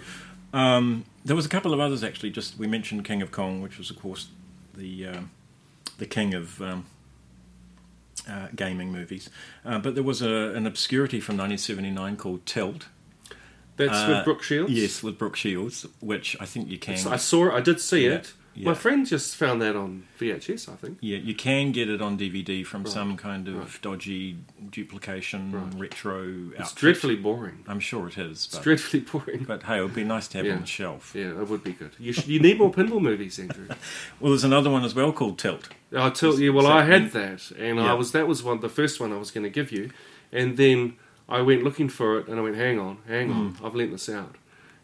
Speaker 3: um, there was a couple of others actually. Just we mentioned King of Kong, which was of course the um, the king of um, uh, gaming movies. Uh, but there was a, an obscurity from 1979 called Tilt.
Speaker 2: That's
Speaker 3: Uh,
Speaker 2: with Brooke Shields.
Speaker 3: Yes, with Brooke Shields, which I think you can.
Speaker 2: I saw it. I did see
Speaker 3: Yeah,
Speaker 2: it.
Speaker 3: Yeah.
Speaker 2: My friend just found that on VHS. I think.
Speaker 3: Yeah, you can get it on DVD from
Speaker 2: Right,
Speaker 3: some kind of
Speaker 2: right.
Speaker 3: dodgy duplication
Speaker 2: Right.
Speaker 3: retro
Speaker 2: It's dreadfully boring.
Speaker 3: I'm sure it is,
Speaker 2: It's dreadfully boring.
Speaker 3: but hey, it would be nice to have
Speaker 2: Yeah.
Speaker 3: on the shelf.
Speaker 2: Yeah, it would be good. You, should, you need more pinball movies, Andrew.
Speaker 3: Well, there's another one as well called Tilt.
Speaker 2: Oh, I tell you, well, I had that, and
Speaker 3: Yeah.
Speaker 2: I was that was one the first one I was going to give you, and then I went looking for it, and I went, hang on, hang on, hmm. I've lent this out,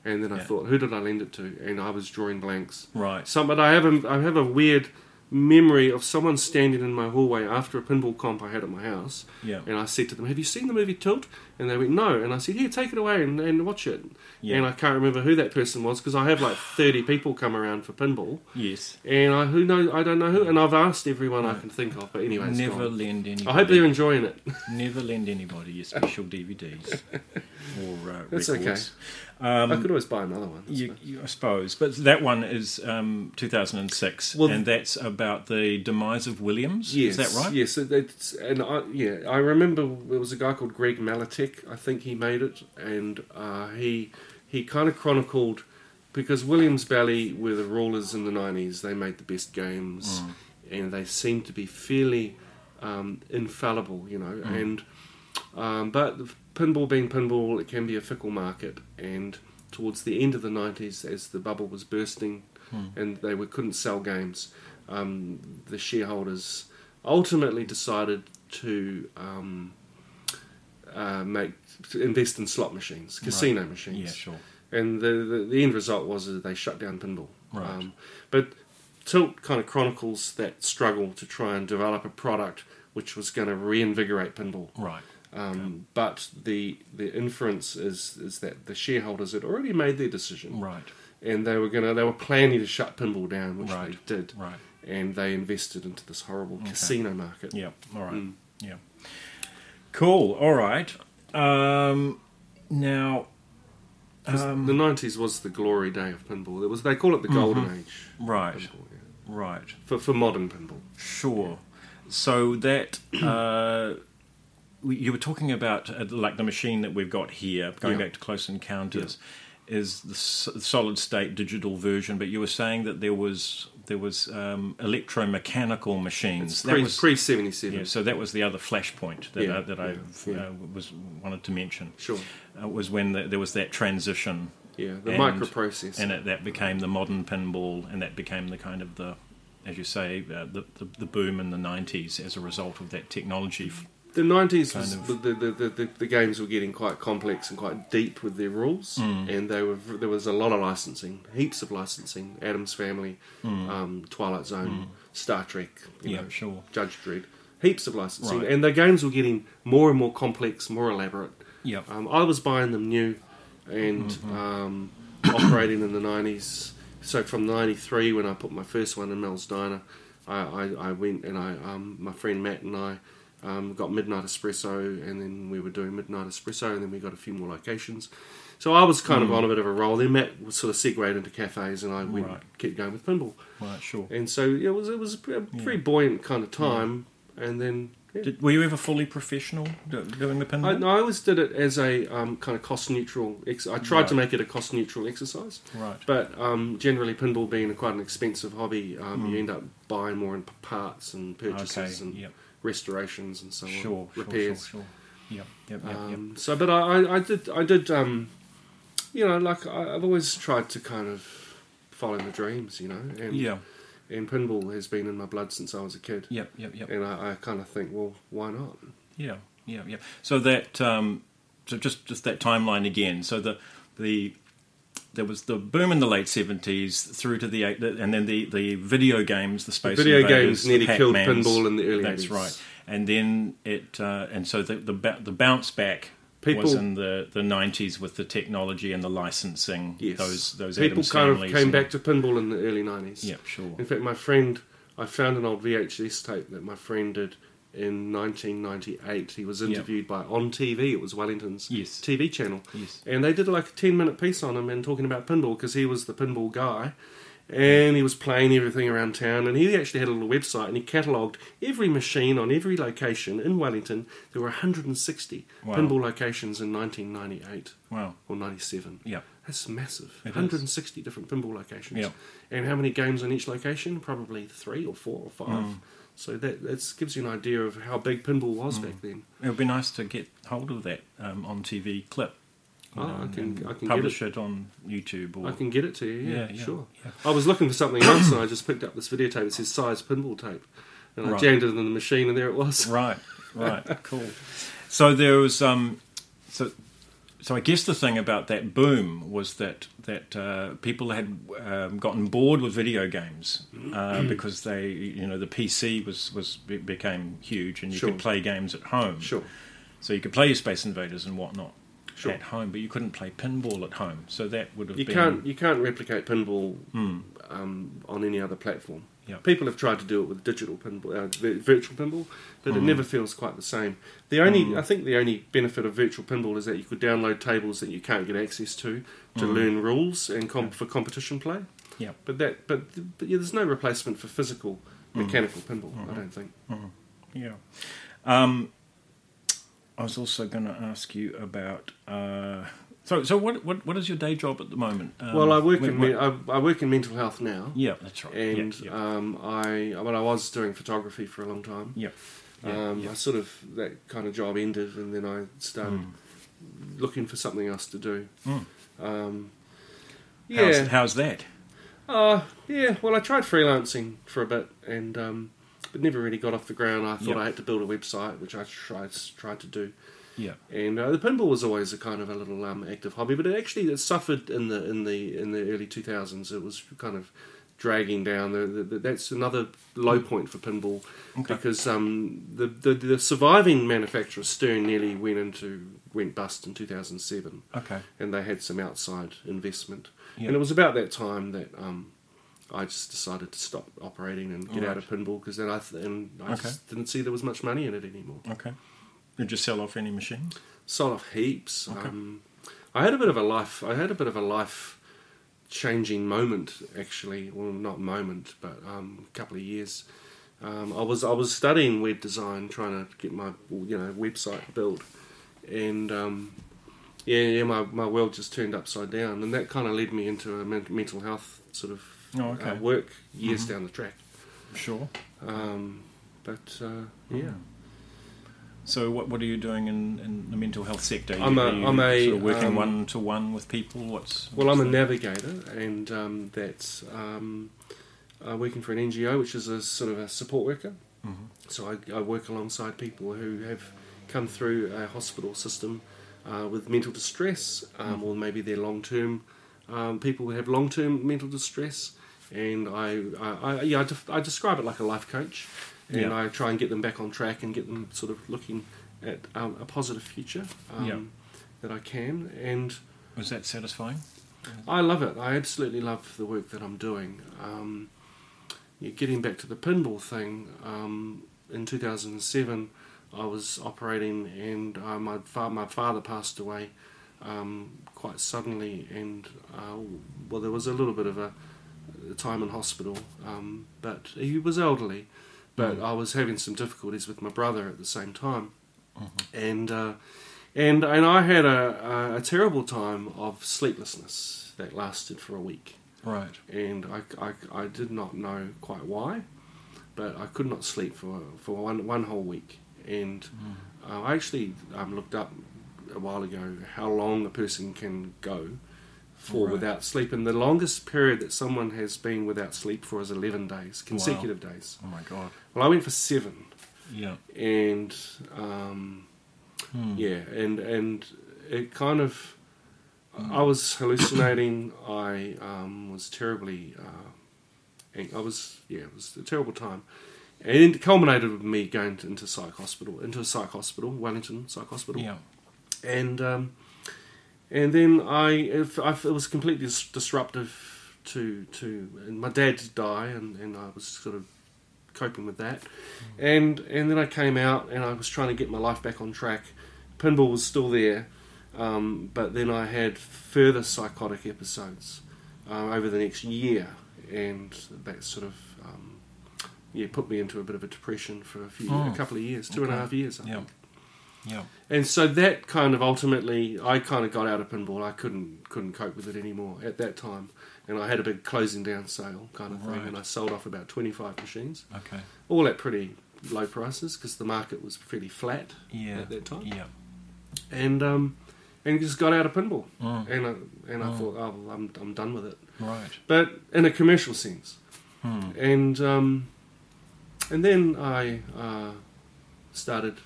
Speaker 2: and then I.
Speaker 3: Yeah.
Speaker 2: thought, who did I lend it to? And I was drawing blanks.
Speaker 3: Right.
Speaker 2: Some, but I have a, I have a weird memory of someone standing in my hallway after a pinball comp I had at my house,
Speaker 3: Yeah.
Speaker 2: and I said to them, "Have you seen the movie Tilt?" And they went, "No." And I said, "Here, take it away and, and watch it."
Speaker 3: Yeah.
Speaker 2: And I can't remember who that person was because I have like thirty people come around for pinball,
Speaker 3: Yes.
Speaker 2: and I who know I don't know who, and I've asked everyone I can think of, but anyway,
Speaker 3: Never
Speaker 2: gone.
Speaker 3: lend anybody.
Speaker 2: I hope they're enjoying it.
Speaker 3: Never lend anybody your special DVDs or uh,
Speaker 2: That's
Speaker 3: records.
Speaker 2: I could always buy another one.
Speaker 3: You, you, I suppose, but that one is um, 2006,
Speaker 2: Well,
Speaker 3: and that's about the demise of Williams.
Speaker 2: Yes,
Speaker 3: is that right?
Speaker 2: Yes, it's and I, yeah, I remember there was a guy called Greg Maletic. I think he made it, and uh, he he kind of chronicled because Williams Bally were the rulers in the nineties. They made the best games,
Speaker 3: Mm.
Speaker 2: and they seemed to be fairly um, infallible, you know.
Speaker 3: Mm.
Speaker 2: And um, but pinball being pinball, it can be a fickle market, and towards the end of the nineties, as the bubble was bursting,
Speaker 3: Hmm.
Speaker 2: and they were, couldn't sell games, um, the shareholders ultimately decided to um, uh, make to invest in slot machines, casino machines,
Speaker 3: Yeah, sure.
Speaker 2: and the, the the end result was that they shut down pinball.
Speaker 3: Right.
Speaker 2: Um, but Tilt kind of chronicles that struggle to try and develop a product which was going to reinvigorate pinball.
Speaker 3: Right.
Speaker 2: Um, But the the inference is is that the shareholders had already made their decision,
Speaker 3: Right.
Speaker 2: and they were gonna they were planning to shut pinball down, which
Speaker 3: Right.
Speaker 2: they did,
Speaker 3: Right.
Speaker 2: and they invested into this horrible casino market.
Speaker 3: Yeah. All right.
Speaker 2: Mm.
Speaker 3: Yeah. Cool. All right. Um, now. Um,
Speaker 2: the nineties was the glory day of pinball. It was they call it the golden age.
Speaker 3: Mm-hmm. Right.
Speaker 2: pinball, yeah.
Speaker 3: Right.
Speaker 2: For for modern pinball.
Speaker 3: Sure. So that uh, you were talking about uh, like the machine that we've got here, going
Speaker 2: Yeah.
Speaker 3: back to Close Encounters, is the solid state digital version. But you were saying that there was there was um, electromechanical machines.
Speaker 2: It's
Speaker 3: that was
Speaker 2: pre seventy seven.
Speaker 3: yeah. So that was the other flashpoint that
Speaker 2: Yeah,
Speaker 3: uh, that I
Speaker 2: yeah,
Speaker 3: uh, was wanted to mention.
Speaker 2: Sure.
Speaker 3: Uh, was when the, there was that transition
Speaker 2: Yeah. The
Speaker 3: And-
Speaker 2: microprocessor.
Speaker 3: and it, that became the modern pinball, and that became the kind of the, as you say, uh, the, the the boom in the '90s as a result of that technology.
Speaker 2: The nineties
Speaker 3: kind
Speaker 2: was
Speaker 3: of-
Speaker 2: the, the, the, the, games were getting quite complex and quite deep with their rules,
Speaker 3: Mm.
Speaker 2: and they were there was a lot of licensing, heaps of licensing. Addams Family, um, Twilight Zone, Star Trek, you
Speaker 3: Mm. Yeah,
Speaker 2: know,
Speaker 3: sure.
Speaker 2: Judge Dredd, heaps of licensing,
Speaker 3: Right.
Speaker 2: and the games were getting more and more complex, more elaborate.
Speaker 3: Yep.
Speaker 2: Um, I was buying them new and
Speaker 3: Mm-hmm.
Speaker 2: um, operating in the 90s. So from 93, when I put my first one in Mel's Diner, I, I, I went and I, um, my friend Matt and I um, got Midnight Espresso, and then we were doing Midnight Espresso, and then we got a few more locations. So I was kind of on a bit of a roll. Then Matt was sort of segued into cafes, and I went
Speaker 3: Right.
Speaker 2: kept going with pinball.
Speaker 3: Right. Sure.
Speaker 2: And so it was it was a pretty, pretty buoyant kind of time. And then yeah.
Speaker 3: Did, were you ever fully professional doing the
Speaker 2: I,
Speaker 3: pinball?
Speaker 2: no, I always did it as a um, kind of cost neutral. Ex- I tried to make it a cost neutral exercise,
Speaker 3: Right.
Speaker 2: but um, generally, pinball being a quite an expensive hobby, um,
Speaker 3: Mm.
Speaker 2: you end up buying more in parts and purchases
Speaker 3: Okay.
Speaker 2: and
Speaker 3: Yep.
Speaker 2: restorations and so on,
Speaker 3: Sure. Sure.
Speaker 2: repairs.
Speaker 3: Sure. Sure. Yep. Yep. Yep. yep.
Speaker 2: Um, so, but I, I, I did, I did, um, you know, like I, I've always tried to kind of follow my dreams, you know, and
Speaker 3: Yeah.
Speaker 2: And pinball has been in my blood since I was a kid,
Speaker 3: Yep. Yep. Yep.
Speaker 2: and I, I kind of think, well, why not?
Speaker 3: Yeah, yeah, yeah. So that um, so just just that timeline again. So the the there was the boom in the late seventies through to the eight, and then the, the video games, the space
Speaker 2: Video
Speaker 3: Invaders,
Speaker 2: games nearly
Speaker 3: the
Speaker 2: killed pinball in the early
Speaker 3: That's
Speaker 2: 80s.
Speaker 3: right. And then it uh, and so the the, the bounce back.
Speaker 2: People-
Speaker 3: was in the, the 90s with the technology and the licensing.
Speaker 2: Yes,
Speaker 3: Those those
Speaker 2: people
Speaker 3: Addams
Speaker 2: kind of came
Speaker 3: and-
Speaker 2: back to pinball in the early nineties.
Speaker 3: Yeah, sure.
Speaker 2: In fact, my friend, I found an old VHS tape that my friend did in 1998. He was interviewed by On TV. It was Wellington's
Speaker 3: Yes.
Speaker 2: TV channel.
Speaker 3: Yes.
Speaker 2: And they did like a 10 minute piece on him and talking about pinball because he was the pinball guy. And he was playing everything around town. And he actually had a little website, and he catalogued every machine on every location in Wellington. There were 160
Speaker 3: Wow.
Speaker 2: pinball locations in 1998
Speaker 3: Wow.
Speaker 2: or 97.
Speaker 3: Yeah.
Speaker 2: That's massive.
Speaker 3: It is.
Speaker 2: 160 different pinball locations.
Speaker 3: Yeah.
Speaker 2: And how many games on each location? Probably three or four or five.
Speaker 3: Mm.
Speaker 2: So that that gives you an idea of how big pinball was back then.
Speaker 3: It would be nice to get hold of that um, on TV clip. You
Speaker 2: Oh,
Speaker 3: know,
Speaker 2: I can- I can get
Speaker 3: publish it. on YouTube or
Speaker 2: I can get it to you. Yeah,
Speaker 3: Yeah, yeah,
Speaker 2: sure.
Speaker 3: yeah.
Speaker 2: I was looking for something else, and I just picked up this videotape. It says size pinball tape, and I
Speaker 3: Right.
Speaker 2: jammed it in the machine, and there it was.
Speaker 3: Right, right, cool. So there was um, so so I guess the thing about that boom was that that uh, people had um, gotten bored with video games uh, because they you know the PC was was became huge and you
Speaker 2: Sure.
Speaker 3: could play games at home.
Speaker 2: Sure.
Speaker 3: So you could play your Space Invaders and whatnot
Speaker 2: Sure.
Speaker 3: at home, but you couldn't play pinball at home. So that would have
Speaker 2: You
Speaker 3: been
Speaker 2: can't you can't replicate pinball
Speaker 3: Hmm.
Speaker 2: um, on any other platform.
Speaker 3: Yeah.
Speaker 2: People have tried to do it with digital pinball, uh, virtual pinball, but
Speaker 3: Hmm.
Speaker 2: it never feels quite the same. The only, I think, the only benefit of virtual pinball is that you could download tables that you can't get access to to
Speaker 3: Hmm.
Speaker 2: learn rules and comp- for competition play.
Speaker 3: Yeah.
Speaker 2: But that, but, but yeah, there's no replacement for physical
Speaker 3: Hmm.
Speaker 2: mechanical pinball. I don't think.
Speaker 3: Yeah. Um, I was also going to ask you about. Uh, so, so what, what what is your day job at the moment? Um,
Speaker 2: well, I work
Speaker 3: when-
Speaker 2: in
Speaker 3: when-
Speaker 2: I, I work in mental health now,
Speaker 3: yeah, that's right.
Speaker 2: and
Speaker 3: yeah, yeah.
Speaker 2: Um, I well, I was doing photography for a long time.
Speaker 3: yeah. Yeah,
Speaker 2: um,
Speaker 3: yeah.
Speaker 2: I sort of that kind of job ended, and then I started
Speaker 3: Mm.
Speaker 2: looking for something else to do.
Speaker 3: Mm.
Speaker 2: Um,
Speaker 3: How's,
Speaker 2: yeah,
Speaker 3: how's that?
Speaker 2: uh, yeah. Well, I tried freelancing for a bit, and um, but never really got off the ground. I thought
Speaker 3: Yep.
Speaker 2: I had to build a website, which I tried tried to do.
Speaker 3: Yeah.
Speaker 2: And uh, the pinball was always a kind of a little um, active hobby, but it actually it suffered in the in the in the early two thousands. It was kind of dragging down. The, the, the, that's another low point for pinball
Speaker 3: Okay.
Speaker 2: because um, the, the the surviving manufacturer Stern nearly went into went bust in two thousand seven,
Speaker 3: Okay.
Speaker 2: and they had some outside investment.
Speaker 3: Yeah.
Speaker 2: And it was about that time that um, I just decided to stop operating and get out of pinball because then I th- and I
Speaker 3: Okay.
Speaker 2: just didn't see there was much money in it anymore
Speaker 3: Okay. Did you sell off any machines?
Speaker 2: sold off heaps.
Speaker 3: Okay.
Speaker 2: Um, I had a bit of a life. I had a bit of a life changing moment, actually. Well, not moment, but um, a couple of years. Um, I was I was studying web design, trying to get my you know website built, and um, yeah, yeah, my, my world just turned upside down, and that kind of led me into a mental health sort of
Speaker 3: Oh, okay.
Speaker 2: uh, work years
Speaker 3: Mhm.
Speaker 2: down the track.
Speaker 3: Sure.
Speaker 2: Um, but uh, yeah.
Speaker 3: Mm. So, what what are you doing in, in the mental health sector?
Speaker 2: I'm
Speaker 3: you,
Speaker 2: a-
Speaker 3: are you
Speaker 2: I'm a,
Speaker 3: sort of working
Speaker 2: um,
Speaker 3: one to one with people. What's
Speaker 2: Well, I'm a navigator, and um, that's um, uh, working for an NGO, which is a sort of a support worker.
Speaker 3: Mhm.
Speaker 2: So I, I work alongside people who have come through a hospital system uh, with mental distress, um, or maybe they're long term um, people who have long term mental distress. And I, I, I yeah, I, def- I describe it like a life coach, and
Speaker 3: Yeah.
Speaker 2: I try and get them back on track and get them sort of looking at um, a positive future um,
Speaker 3: Yeah.
Speaker 2: that I can. And
Speaker 3: Was that satisfying?
Speaker 2: I love it. I absolutely love the work that I'm doing. Um, yeah, getting back to the pinball thing, um, in 2007, I was operating, and uh, my fa- my father passed away um, quite suddenly, and uh, well, there was a little bit of a, a time in hospital, um, but he was elderly. But
Speaker 3: Mm.
Speaker 2: I was having some difficulties with my brother at the same time,
Speaker 3: Mhm.
Speaker 2: and uh, and and I had a, a, a terrible time of sleeplessness that lasted for a week,
Speaker 3: Right.
Speaker 2: and I, I, I did not know quite why, but I could not sleep for for one one whole week, and
Speaker 3: Mm.
Speaker 2: uh, I actually um, looked up a while ago how long a person can go for
Speaker 3: Right.
Speaker 2: without sleep, and the longest period that someone has been without sleep for is eleven days, consecutive days.
Speaker 3: Oh my god.
Speaker 2: Well, I went for seven
Speaker 3: Yeah.
Speaker 2: and um,
Speaker 3: Hmm.
Speaker 2: yeah, and and it kind of I was hallucinating. I um, was terribly, uh, I was yeah, it was a terrible time, and it culminated with me going to, into psych hospital, into a psych hospital, Wellington Psych Hospital,
Speaker 3: Yeah.
Speaker 2: and um, and then I it, I, it was completely dis- disruptive to to and my dad did die, and, and I was sort of coping with that, and and then I came out and I was trying to get my life back on track. Pinball was still there, um, but then I had further psychotic episodes uh, over the next year, and that sort of um, yeah put me into a bit of a depression for a few
Speaker 3: Oh,
Speaker 2: a couple of years, two and a half years. I
Speaker 3: Yeah.
Speaker 2: think.
Speaker 3: Yeah.
Speaker 2: And so that kind of ultimately, I kind of got out of pinball. I couldn't couldn't cope with it anymore at that time, and I had a big closing down sale kind of thing, and I sold off about twenty five machines,
Speaker 3: Okay.
Speaker 2: all at pretty low prices because the market was fairly flat
Speaker 3: Yeah.
Speaker 2: at that time,
Speaker 3: Yeah.
Speaker 2: and um, and just got out of pinball,
Speaker 3: Mm.
Speaker 2: and I, and I
Speaker 3: Mm.
Speaker 2: thought, oh, well, I'm I'm done with it,
Speaker 3: Right.
Speaker 2: but in a commercial sense,
Speaker 3: Hmm.
Speaker 2: and um, and then I uh, started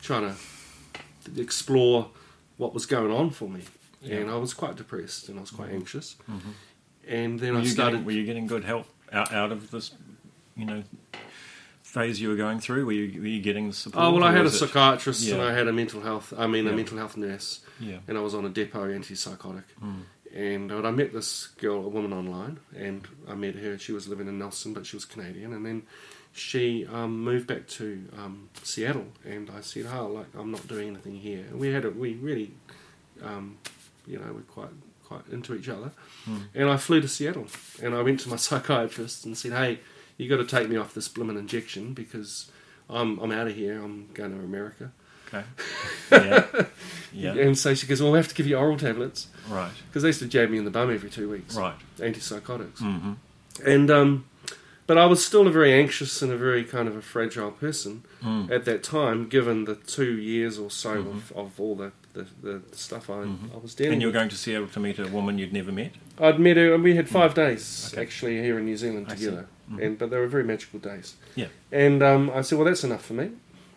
Speaker 2: trying to explore what was going on for me, and I was quite depressed and I was quite
Speaker 3: Mhm.
Speaker 2: anxious,
Speaker 3: Mhm.
Speaker 2: and then
Speaker 3: Were
Speaker 2: I started.
Speaker 3: getting, were you getting good help out, out of this, you know, phase you were going through? Were you, were you getting the support?
Speaker 2: Oh well, I had a psychiatrist and I had a mental health. I mean, a mental health nurse,
Speaker 3: Yeah.
Speaker 2: and I was on a depot antipsychotic.
Speaker 3: Mm.
Speaker 2: And I met this girl, a woman online, and I met her. She was living in Nelson, but she was Canadian. And then she um, moved back to um, Seattle, and I said, "Oh, like I'm not doing anything here." And we had a we really, um, you know, we're quite quite into each other.
Speaker 3: Mm.
Speaker 2: And I flew to Seattle, and I went to my psychiatrist and said, "Hey, you got to take me off this blimmin' injection because I'm I'm out of here. I'm going to America."
Speaker 3: Okay. Yeah. Yeah.
Speaker 2: And so she goes, "Well, we have to give you oral tablets
Speaker 3: Right.
Speaker 2: because they used to jab me in the bum every two weeks."
Speaker 3: Right.
Speaker 2: antipsychotics.
Speaker 3: Mm-hmm.
Speaker 2: And um, but I was still a very anxious and a very kind of a fragile person
Speaker 3: Mm.
Speaker 2: at that time, given the two years or so
Speaker 3: Mhm.
Speaker 2: of, of all the, the, the, stuff I,
Speaker 3: Mhm.
Speaker 2: I was dealing
Speaker 3: And you were
Speaker 2: with.
Speaker 3: going to Seattle to meet a woman you'd never met?
Speaker 2: I'd met her, and we had five days
Speaker 3: Mm. Okay.
Speaker 2: actually here in New Zealand together,
Speaker 3: Mhm.
Speaker 2: and but they were very magical days.
Speaker 3: Yeah.
Speaker 2: And um, I said, well, that's enough for me.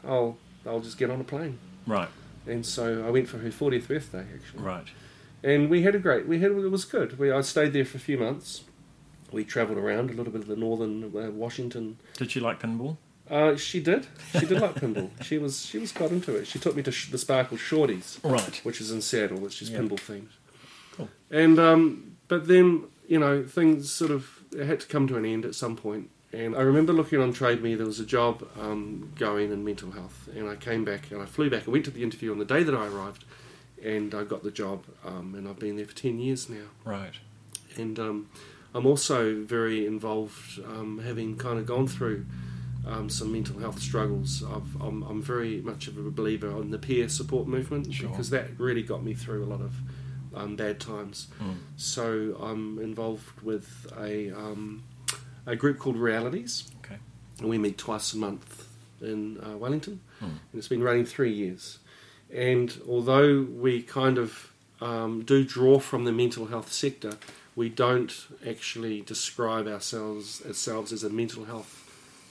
Speaker 2: I'll I'll just get on a plane.
Speaker 3: Right.
Speaker 2: And so I went for her 40th birthday actually.
Speaker 3: Right.
Speaker 2: and we had a great we had it was good we I stayed there for a few months we travelled around a little bit of the northern uh, Washington
Speaker 3: Did she like pinball?
Speaker 2: uh, she did she did like pinball she was she was quite into it she took me to sh- the Sparkle Shorties
Speaker 3: Right.
Speaker 2: which is in Seattle which is
Speaker 3: Yeah.
Speaker 2: pinball themed
Speaker 3: Cool.
Speaker 2: and um, but then you know things sort of it had to come to an end at some point. and I remember looking on Trade Me there was a job um, going in mental health and I came back and I flew back I went to the interview on the day that I arrived and I got the job um, and I've been there for 10 years now
Speaker 3: Right.
Speaker 2: and um, I'm also very involved, um, having kind of gone through um, some mental health struggles. I've, I'm, I'm very much of a believer in the peer support movement
Speaker 3: Sure.
Speaker 2: because that really got me through a lot of um, bad times.
Speaker 3: Mm.
Speaker 2: So I'm involved with a um, a group called Realities,
Speaker 3: Okay.
Speaker 2: and we meet twice a month in uh, Wellington,
Speaker 3: Mm.
Speaker 2: and it's been running three years. And although we kind of um, do draw from the mental health sector, we don't actually describe ourselves ourselves as a mental health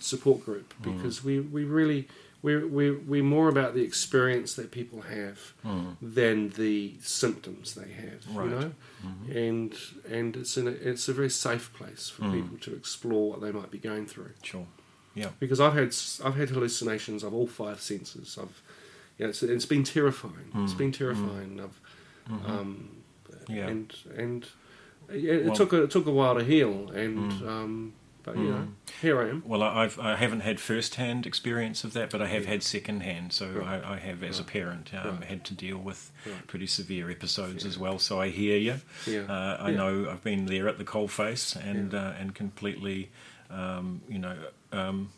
Speaker 2: support group
Speaker 3: Mm.
Speaker 2: because we, we really we're, we're, we're more about the experience that people have
Speaker 3: Mm.
Speaker 2: than the symptoms they have
Speaker 3: Right.
Speaker 2: you know
Speaker 3: Mhm.
Speaker 2: and and it's in a, it's a very safe place for
Speaker 3: Mm.
Speaker 2: people to explore what they might be going through
Speaker 3: Sure. Yeah.
Speaker 2: because I've had I've had hallucinations of all five senses. I've yeah, it's, it's been terrifying. it's been terrifying. I've,
Speaker 3: Mhm.
Speaker 2: um,
Speaker 3: Yeah.
Speaker 2: and and it
Speaker 3: Well-
Speaker 2: took a, it took a while to heal, and
Speaker 3: Mm.
Speaker 2: um, but you
Speaker 3: Mm.
Speaker 2: know, here I am.
Speaker 3: Well, I- I've I haven't had first-hand experience of that, but I have had second-hand. So
Speaker 2: Right.
Speaker 3: I, I have, as a parent, um,
Speaker 2: Right.
Speaker 3: had to deal with
Speaker 2: Right.
Speaker 3: pretty severe episodes
Speaker 2: Yeah.
Speaker 3: as well. So I hear you.
Speaker 2: Yeah,
Speaker 3: Uh, I
Speaker 2: Yeah.
Speaker 3: know I've been there at the coalface and
Speaker 2: Yeah.
Speaker 3: uh, and completely, um, you know, um,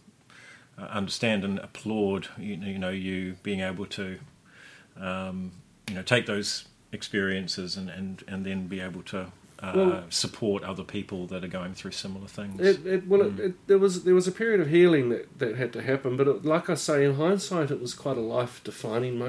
Speaker 3: uh, understand and applaud. You know, you know, you being able to, um, you know, take those experiences and and and then be able to. Uh,
Speaker 2: Well-
Speaker 3: support other people that are going through similar things.
Speaker 2: It, it, well,
Speaker 3: Mm.
Speaker 2: it, there was there was a period of healing that, that had to happen, but it, like I say, in hindsight, it was quite a life defining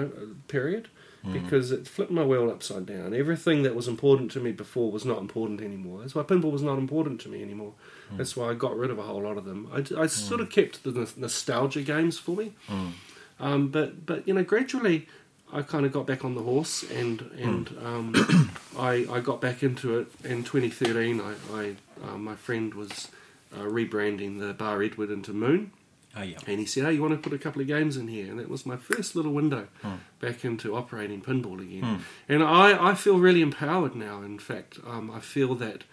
Speaker 2: period
Speaker 3: Mm.
Speaker 2: because it flipped my world upside down. Everything that was important to me before was not important anymore. That's why pinball was not important to me anymore.
Speaker 3: Mm.
Speaker 2: That's why I got rid of a whole lot of them. I, I sort of kept the nostalgia games for me,
Speaker 3: Mm.
Speaker 2: um, but but you know gradually. I kind of got back on the horse, and and
Speaker 3: Hmm.
Speaker 2: um, I I got back into it in 2013. I, I uh, my friend was uh, rebranding the Bar Edward into Moon,
Speaker 3: Ah, yeah.
Speaker 2: and he said, "Hey, you want to put a couple of games in here?" And that was my first little window
Speaker 3: Hmm.
Speaker 2: back into operating pinball again.
Speaker 3: Hmm.
Speaker 2: And I I feel really empowered now. In fact, um, I feel that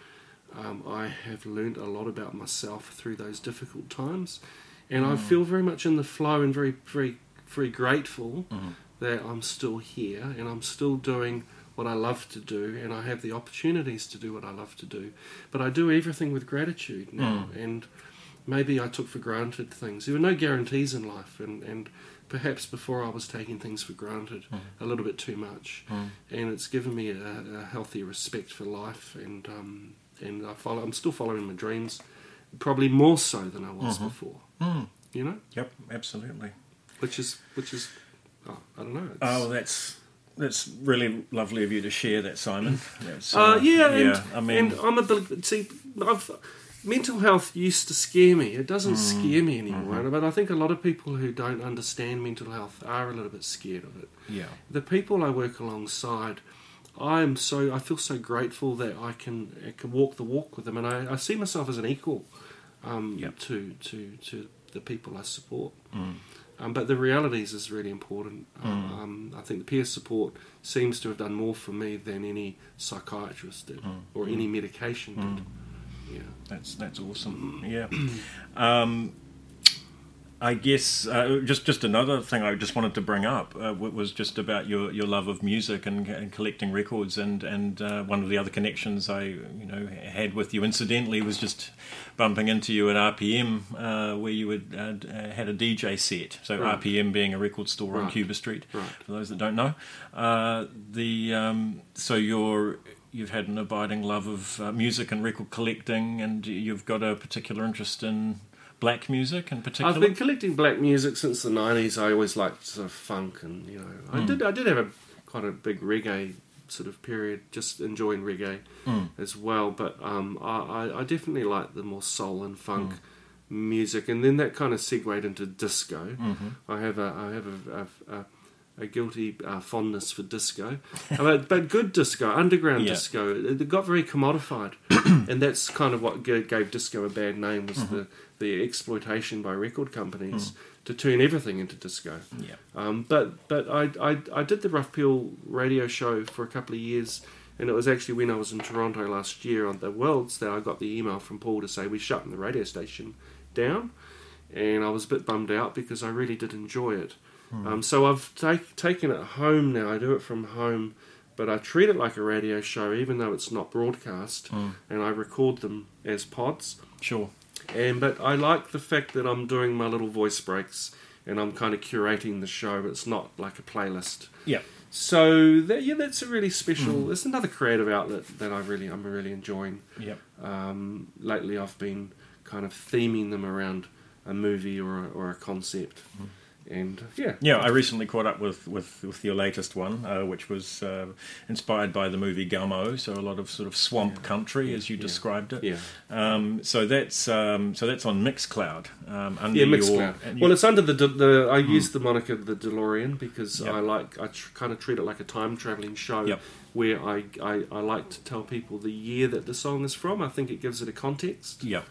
Speaker 2: um, I have learned a lot about myself through those difficult times, and I
Speaker 3: Hmm.
Speaker 2: feel very much in the flow and very very very grateful
Speaker 3: Mhm.
Speaker 2: That I'm still here and I'm still doing what I love to do, and I have the opportunities to do what I love to do. But I do everything with gratitude now, and maybe I took for granted things. There were no guarantees in life, and, and perhaps before I was taking things for granted a little bit too much, and it's given me a, a healthy respect for life, and um, and I follow. I'm still following my dreams, probably more so than I was before.
Speaker 3: Mm.
Speaker 2: You know,
Speaker 3: Yep, absolutely.
Speaker 2: which is which is oh, I don't know. It's,
Speaker 3: Oh, that's that's really lovely of you to share that, Simon. That's,
Speaker 2: Uh, yeah,
Speaker 3: yeah.
Speaker 2: and,
Speaker 3: I mean,
Speaker 2: and I'm a see, I've, mental health used to scare me. It doesn't
Speaker 3: Mm,
Speaker 2: scare me anymore.
Speaker 3: mm-hmm.
Speaker 2: But I think a lot of people who don't understand mental health are a little bit scared of it.
Speaker 3: yeah,
Speaker 2: The people I work alongside, I am so I feel so grateful that I can I can walk the walk with them, and I, I see myself as an equal um,
Speaker 3: Yep.
Speaker 2: to to to the people I support.
Speaker 3: Mm.
Speaker 2: Um, but the realities is really important.
Speaker 3: Mm.
Speaker 2: Um, I think the peer support seems to have done more for me than any psychiatrist did
Speaker 3: Mm.
Speaker 2: or any medication did. Yeah.
Speaker 3: that's that's awesome. Yeah. Um, I guess uh, just just another thing I just wanted to bring up uh, was just about your, your love of music and, and collecting records and and uh, one of the other connections I you know had with you incidentally was just bumping into you at RPM uh, where you had uh, uh, had a DJ set. So
Speaker 2: Right.
Speaker 3: RPM being a record store on Cuba Street.
Speaker 2: Right.
Speaker 3: For those that don't know, uh, the um, so you're you've had an abiding love of uh, music and record collecting, and you've got a particular interest in black music in particular.
Speaker 2: I've been collecting black music since the nineties. I always liked sort of funk, and you know, I
Speaker 3: Mm.
Speaker 2: did I did have a quite a big reggae sort of period, just enjoying reggae
Speaker 3: Mm.
Speaker 2: as well. But um, I, I, definitely like the more soul and funk
Speaker 3: Mm.
Speaker 2: music, and then that kind of segued into disco.
Speaker 3: Mhm.
Speaker 2: I have a I have a, a, a, a guilty uh, fondness for disco, but, but good disco, underground
Speaker 3: Yeah.
Speaker 2: disco. It, it got very commodified, and that's kind of what gave disco a bad name was
Speaker 3: Mm-hmm.
Speaker 2: the the exploitation by record companies
Speaker 3: Mm.
Speaker 2: to turn everything into disco.
Speaker 3: Yeah.
Speaker 2: Um, but but I, I I did the Rough Peel radio show for a couple of years, and it was actually when I was in Toronto last year on the Worlds that I got the email from Paul to say we're shutting the radio station down, and I was a bit bummed out because I really did enjoy it. Um, so I've take, taken it home now. I do it from home, but I treat it like a radio show, even though it's not broadcast,
Speaker 3: Mm.
Speaker 2: and I record them as pods.
Speaker 3: Sure.
Speaker 2: And but I like the fact that I'm doing my little voice breaks and I'm kind of curating the show. It's not like a playlist.
Speaker 3: Yeah.
Speaker 2: So that, yeah, that's a really special. It's another creative outlet that I really I'm really enjoying.
Speaker 3: Yeah.
Speaker 2: Um, lately, I've been kind of theming them around a movie or a, or a concept, and yeah,
Speaker 3: Yeah, I recently caught up with, with, with your latest one, uh, which was uh, inspired by the movie Gummo, so a lot of sort of swamp country, as you
Speaker 2: yeah,
Speaker 3: described it.
Speaker 2: yeah,
Speaker 3: Um, so that's um, so that's on Mixcloud. Um, under
Speaker 2: yeah. Mixcloud.
Speaker 3: and you-
Speaker 2: Well, it's under the De- the. I use the moniker the DeLorean because
Speaker 3: Yep.
Speaker 2: I like I tr- kind of treat it like a time traveling show.
Speaker 3: Yep.
Speaker 2: Where I, I, I like to tell people the year that the song is from. I think it gives it a context.
Speaker 3: yeah,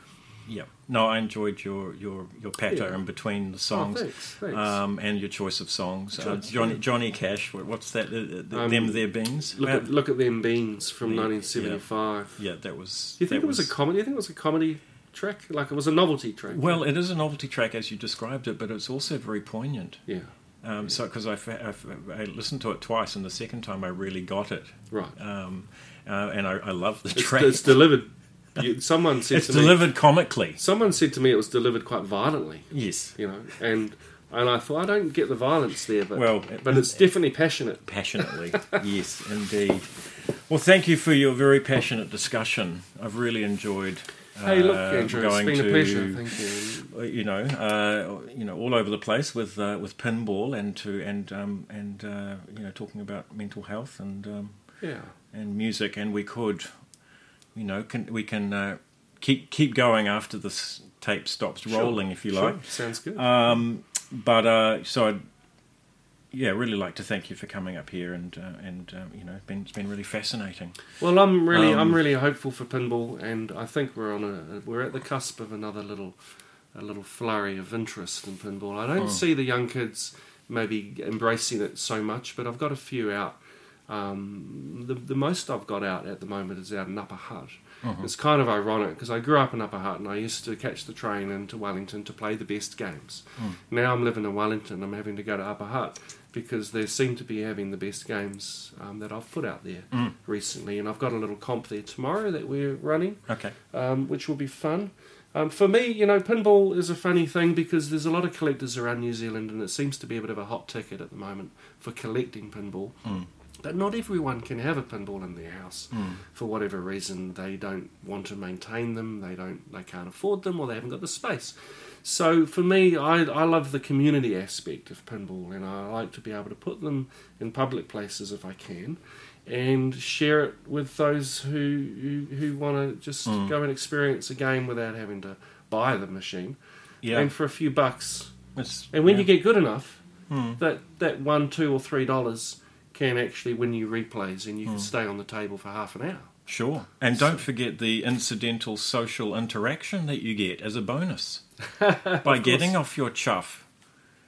Speaker 3: yeah. No, I enjoyed your your your patter
Speaker 2: Yeah.
Speaker 3: in between the
Speaker 2: Oh,
Speaker 3: songs.
Speaker 2: thanks, thanks.
Speaker 3: Um, and your choice of songs, uh, Johnny. Johnny Cash. What's that? Uh, uh,
Speaker 2: Um,
Speaker 3: them their beans.
Speaker 2: look at look at them beans from
Speaker 3: Yeah,
Speaker 2: 1975.
Speaker 3: yeah, that was.
Speaker 2: Do you think it was, a comedy? Do you think it was a comedy track? Like it was a novelty track?
Speaker 3: Well, it is a novelty track as you described it, but it's also very poignant.
Speaker 2: yeah,
Speaker 3: Um, so, because I, I, listened to it twice, and the second time I really got it,
Speaker 2: right.
Speaker 3: um, uh, and I, I love the
Speaker 2: It's,
Speaker 3: track.
Speaker 2: it's delivered. You- Someone said
Speaker 3: It's
Speaker 2: to me.
Speaker 3: delivered comically.
Speaker 2: Someone said to me it was delivered quite violently.
Speaker 3: Yes,
Speaker 2: You know, and and I thought I don't get the violence there, but
Speaker 3: Well,
Speaker 2: but it's definitely passionate.
Speaker 3: passionately. yes, indeed. Well, thank you for your very passionate discussion. I've really enjoyed.
Speaker 2: hey, look,
Speaker 3: uh,
Speaker 2: Andrew, it's
Speaker 3: going
Speaker 2: been a pleasure. Thank you.
Speaker 3: uh, You know, uh, you know, all over the place with uh, with pinball and to and um, and uh, you know, talking about mental health and um,
Speaker 2: Yeah.
Speaker 3: and music, and we could, you know, can we can uh, keep keep going after this tape stops
Speaker 2: Sure,
Speaker 3: rolling, if you like. sure.
Speaker 2: Sounds good.
Speaker 3: Um, but uh, so I'd yeah, really like to thank you for coming up here and uh, and um, you know, it's been it's been really fascinating.
Speaker 2: Well, I'm really,
Speaker 3: Um,
Speaker 2: I'm really hopeful for pinball, and I think we're on a, we're at the cusp of another little, a little flurry of interest in pinball. I don't
Speaker 3: Hmm.
Speaker 2: see the young kids maybe embracing it so much, but I've got a few out. Um, the, the most I've got out at the moment is out in Upper Hutt.
Speaker 3: Mhm.
Speaker 2: It's kind of ironic because I grew up in Upper Hutt and I used to catch the train into Wellington to play the best games.
Speaker 3: Mm.
Speaker 2: Now I'm living in Wellington, I'm having to go to Upper Hutt because they seem to be having the best games um, that I've put out there
Speaker 3: Mm.
Speaker 2: recently. And I've got a little comp there tomorrow that we're running
Speaker 3: Okay.
Speaker 2: um, which will be fun. Um, for me, you know, pinball is a funny thing because there's a lot of collectors around New Zealand, and it seems to be a bit of a hot ticket at the moment for collecting pinball.
Speaker 3: Mm.
Speaker 2: But not everyone can have a pinball in their house
Speaker 3: Mm.
Speaker 2: for whatever reason. They don't want to maintain them. They don't. They can't afford them, or they haven't got the space. So for me, I, I love the community aspect of pinball, and I like to be able to put them in public places if I can, and share it with those who who, who want to just
Speaker 3: Mm.
Speaker 2: go and experience a game without having to buy the machine,
Speaker 3: Yeah.
Speaker 2: and for a few bucks.
Speaker 3: It's-
Speaker 2: And when
Speaker 3: yeah.
Speaker 2: you get good enough,
Speaker 3: Mm.
Speaker 2: that that one, two, or three dollars can actually win you replays, and you can
Speaker 3: Mm.
Speaker 2: stay on the table for half an hour.
Speaker 3: Sure. And don't forget the incidental social interaction that you get as a bonus by getting off your chuff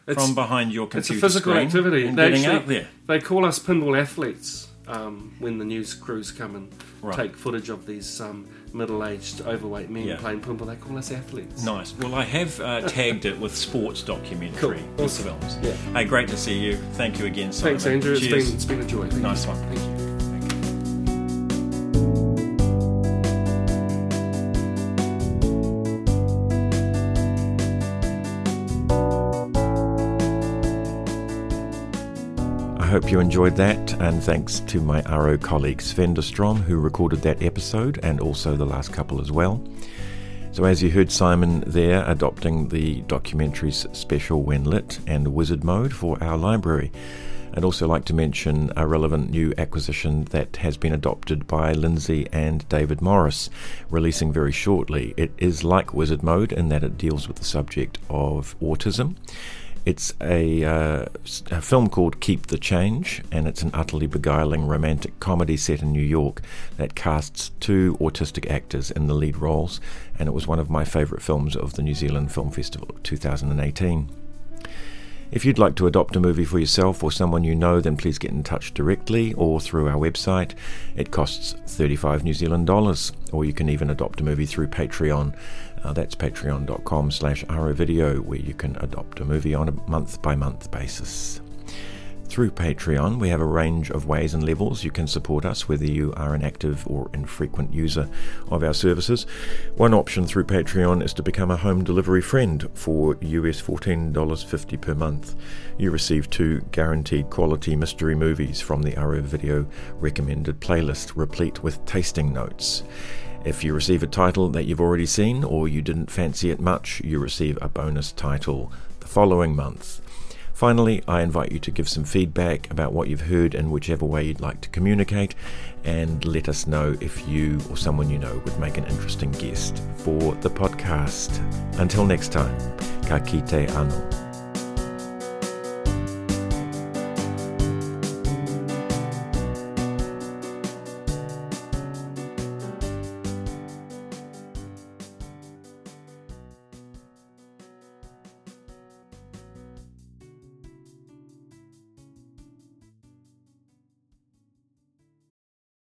Speaker 2: It's,
Speaker 3: from behind your
Speaker 2: it's a
Speaker 3: computer
Speaker 2: physical activity.
Speaker 3: and
Speaker 2: They
Speaker 3: getting
Speaker 2: actually-
Speaker 3: out there.
Speaker 2: They call us pinball athletes um, when the news crews come and
Speaker 3: Right.
Speaker 2: take footage of these um, middle-aged, overweight men
Speaker 3: Yeah.
Speaker 2: playing pinball. They call us athletes.
Speaker 3: Nice. Well, I have uh, tagged it with sports documentary
Speaker 2: Cool. Awesome.
Speaker 3: films.
Speaker 2: Yeah.
Speaker 3: Hey, great to see you. Thank you again, Simon.
Speaker 2: Thanks, Andrew. It's been, it's been a joy. Thank
Speaker 3: Nice
Speaker 2: you.
Speaker 3: one.
Speaker 2: You
Speaker 1: enjoyed that, and thanks to my Aro colleague Sven Strom, who recorded that episode and also the last couple as well. So, as you heard Simon there, adopting the documentaries Special When Lit and Wizard Mode for our library. I'd also like to mention a relevant new acquisition that has been adopted by Lindsay and David Morris, releasing very shortly. It is like Wizard Mode in that it deals with the subject of autism. It's a, uh, a film called Keep the Change, and it's an utterly beguiling romantic comedy set in New York that casts two autistic actors in the lead roles, and it was one of my favourite films of the New Zealand Film Festival of 2018. If you'd like to adopt a movie for yourself or someone you know, then please get in touch directly or through our website. It costs 35 New Zealand dollars, or you can even adopt a movie through Patreon. Uh, that's patreon.com slash video, where you can adopt a movie on a month by month basis. Through Patreon, we have a range of ways and levels you can support us, whether you are an active or infrequent user of our services. One option through Patreon is to become a home delivery friend for US $14.50 per month. You receive two guaranteed quality mystery movies from the Aro Video recommended playlist, replete with tasting notes. If you receive a title that you've already seen or you didn't fancy it much, you receive a bonus title the following month. Finally, I invite you to give some feedback about what you've heard in whichever way you'd like to communicate, and let us know if you or someone you know would make an interesting guest for the podcast. Until next time, ka kite ano.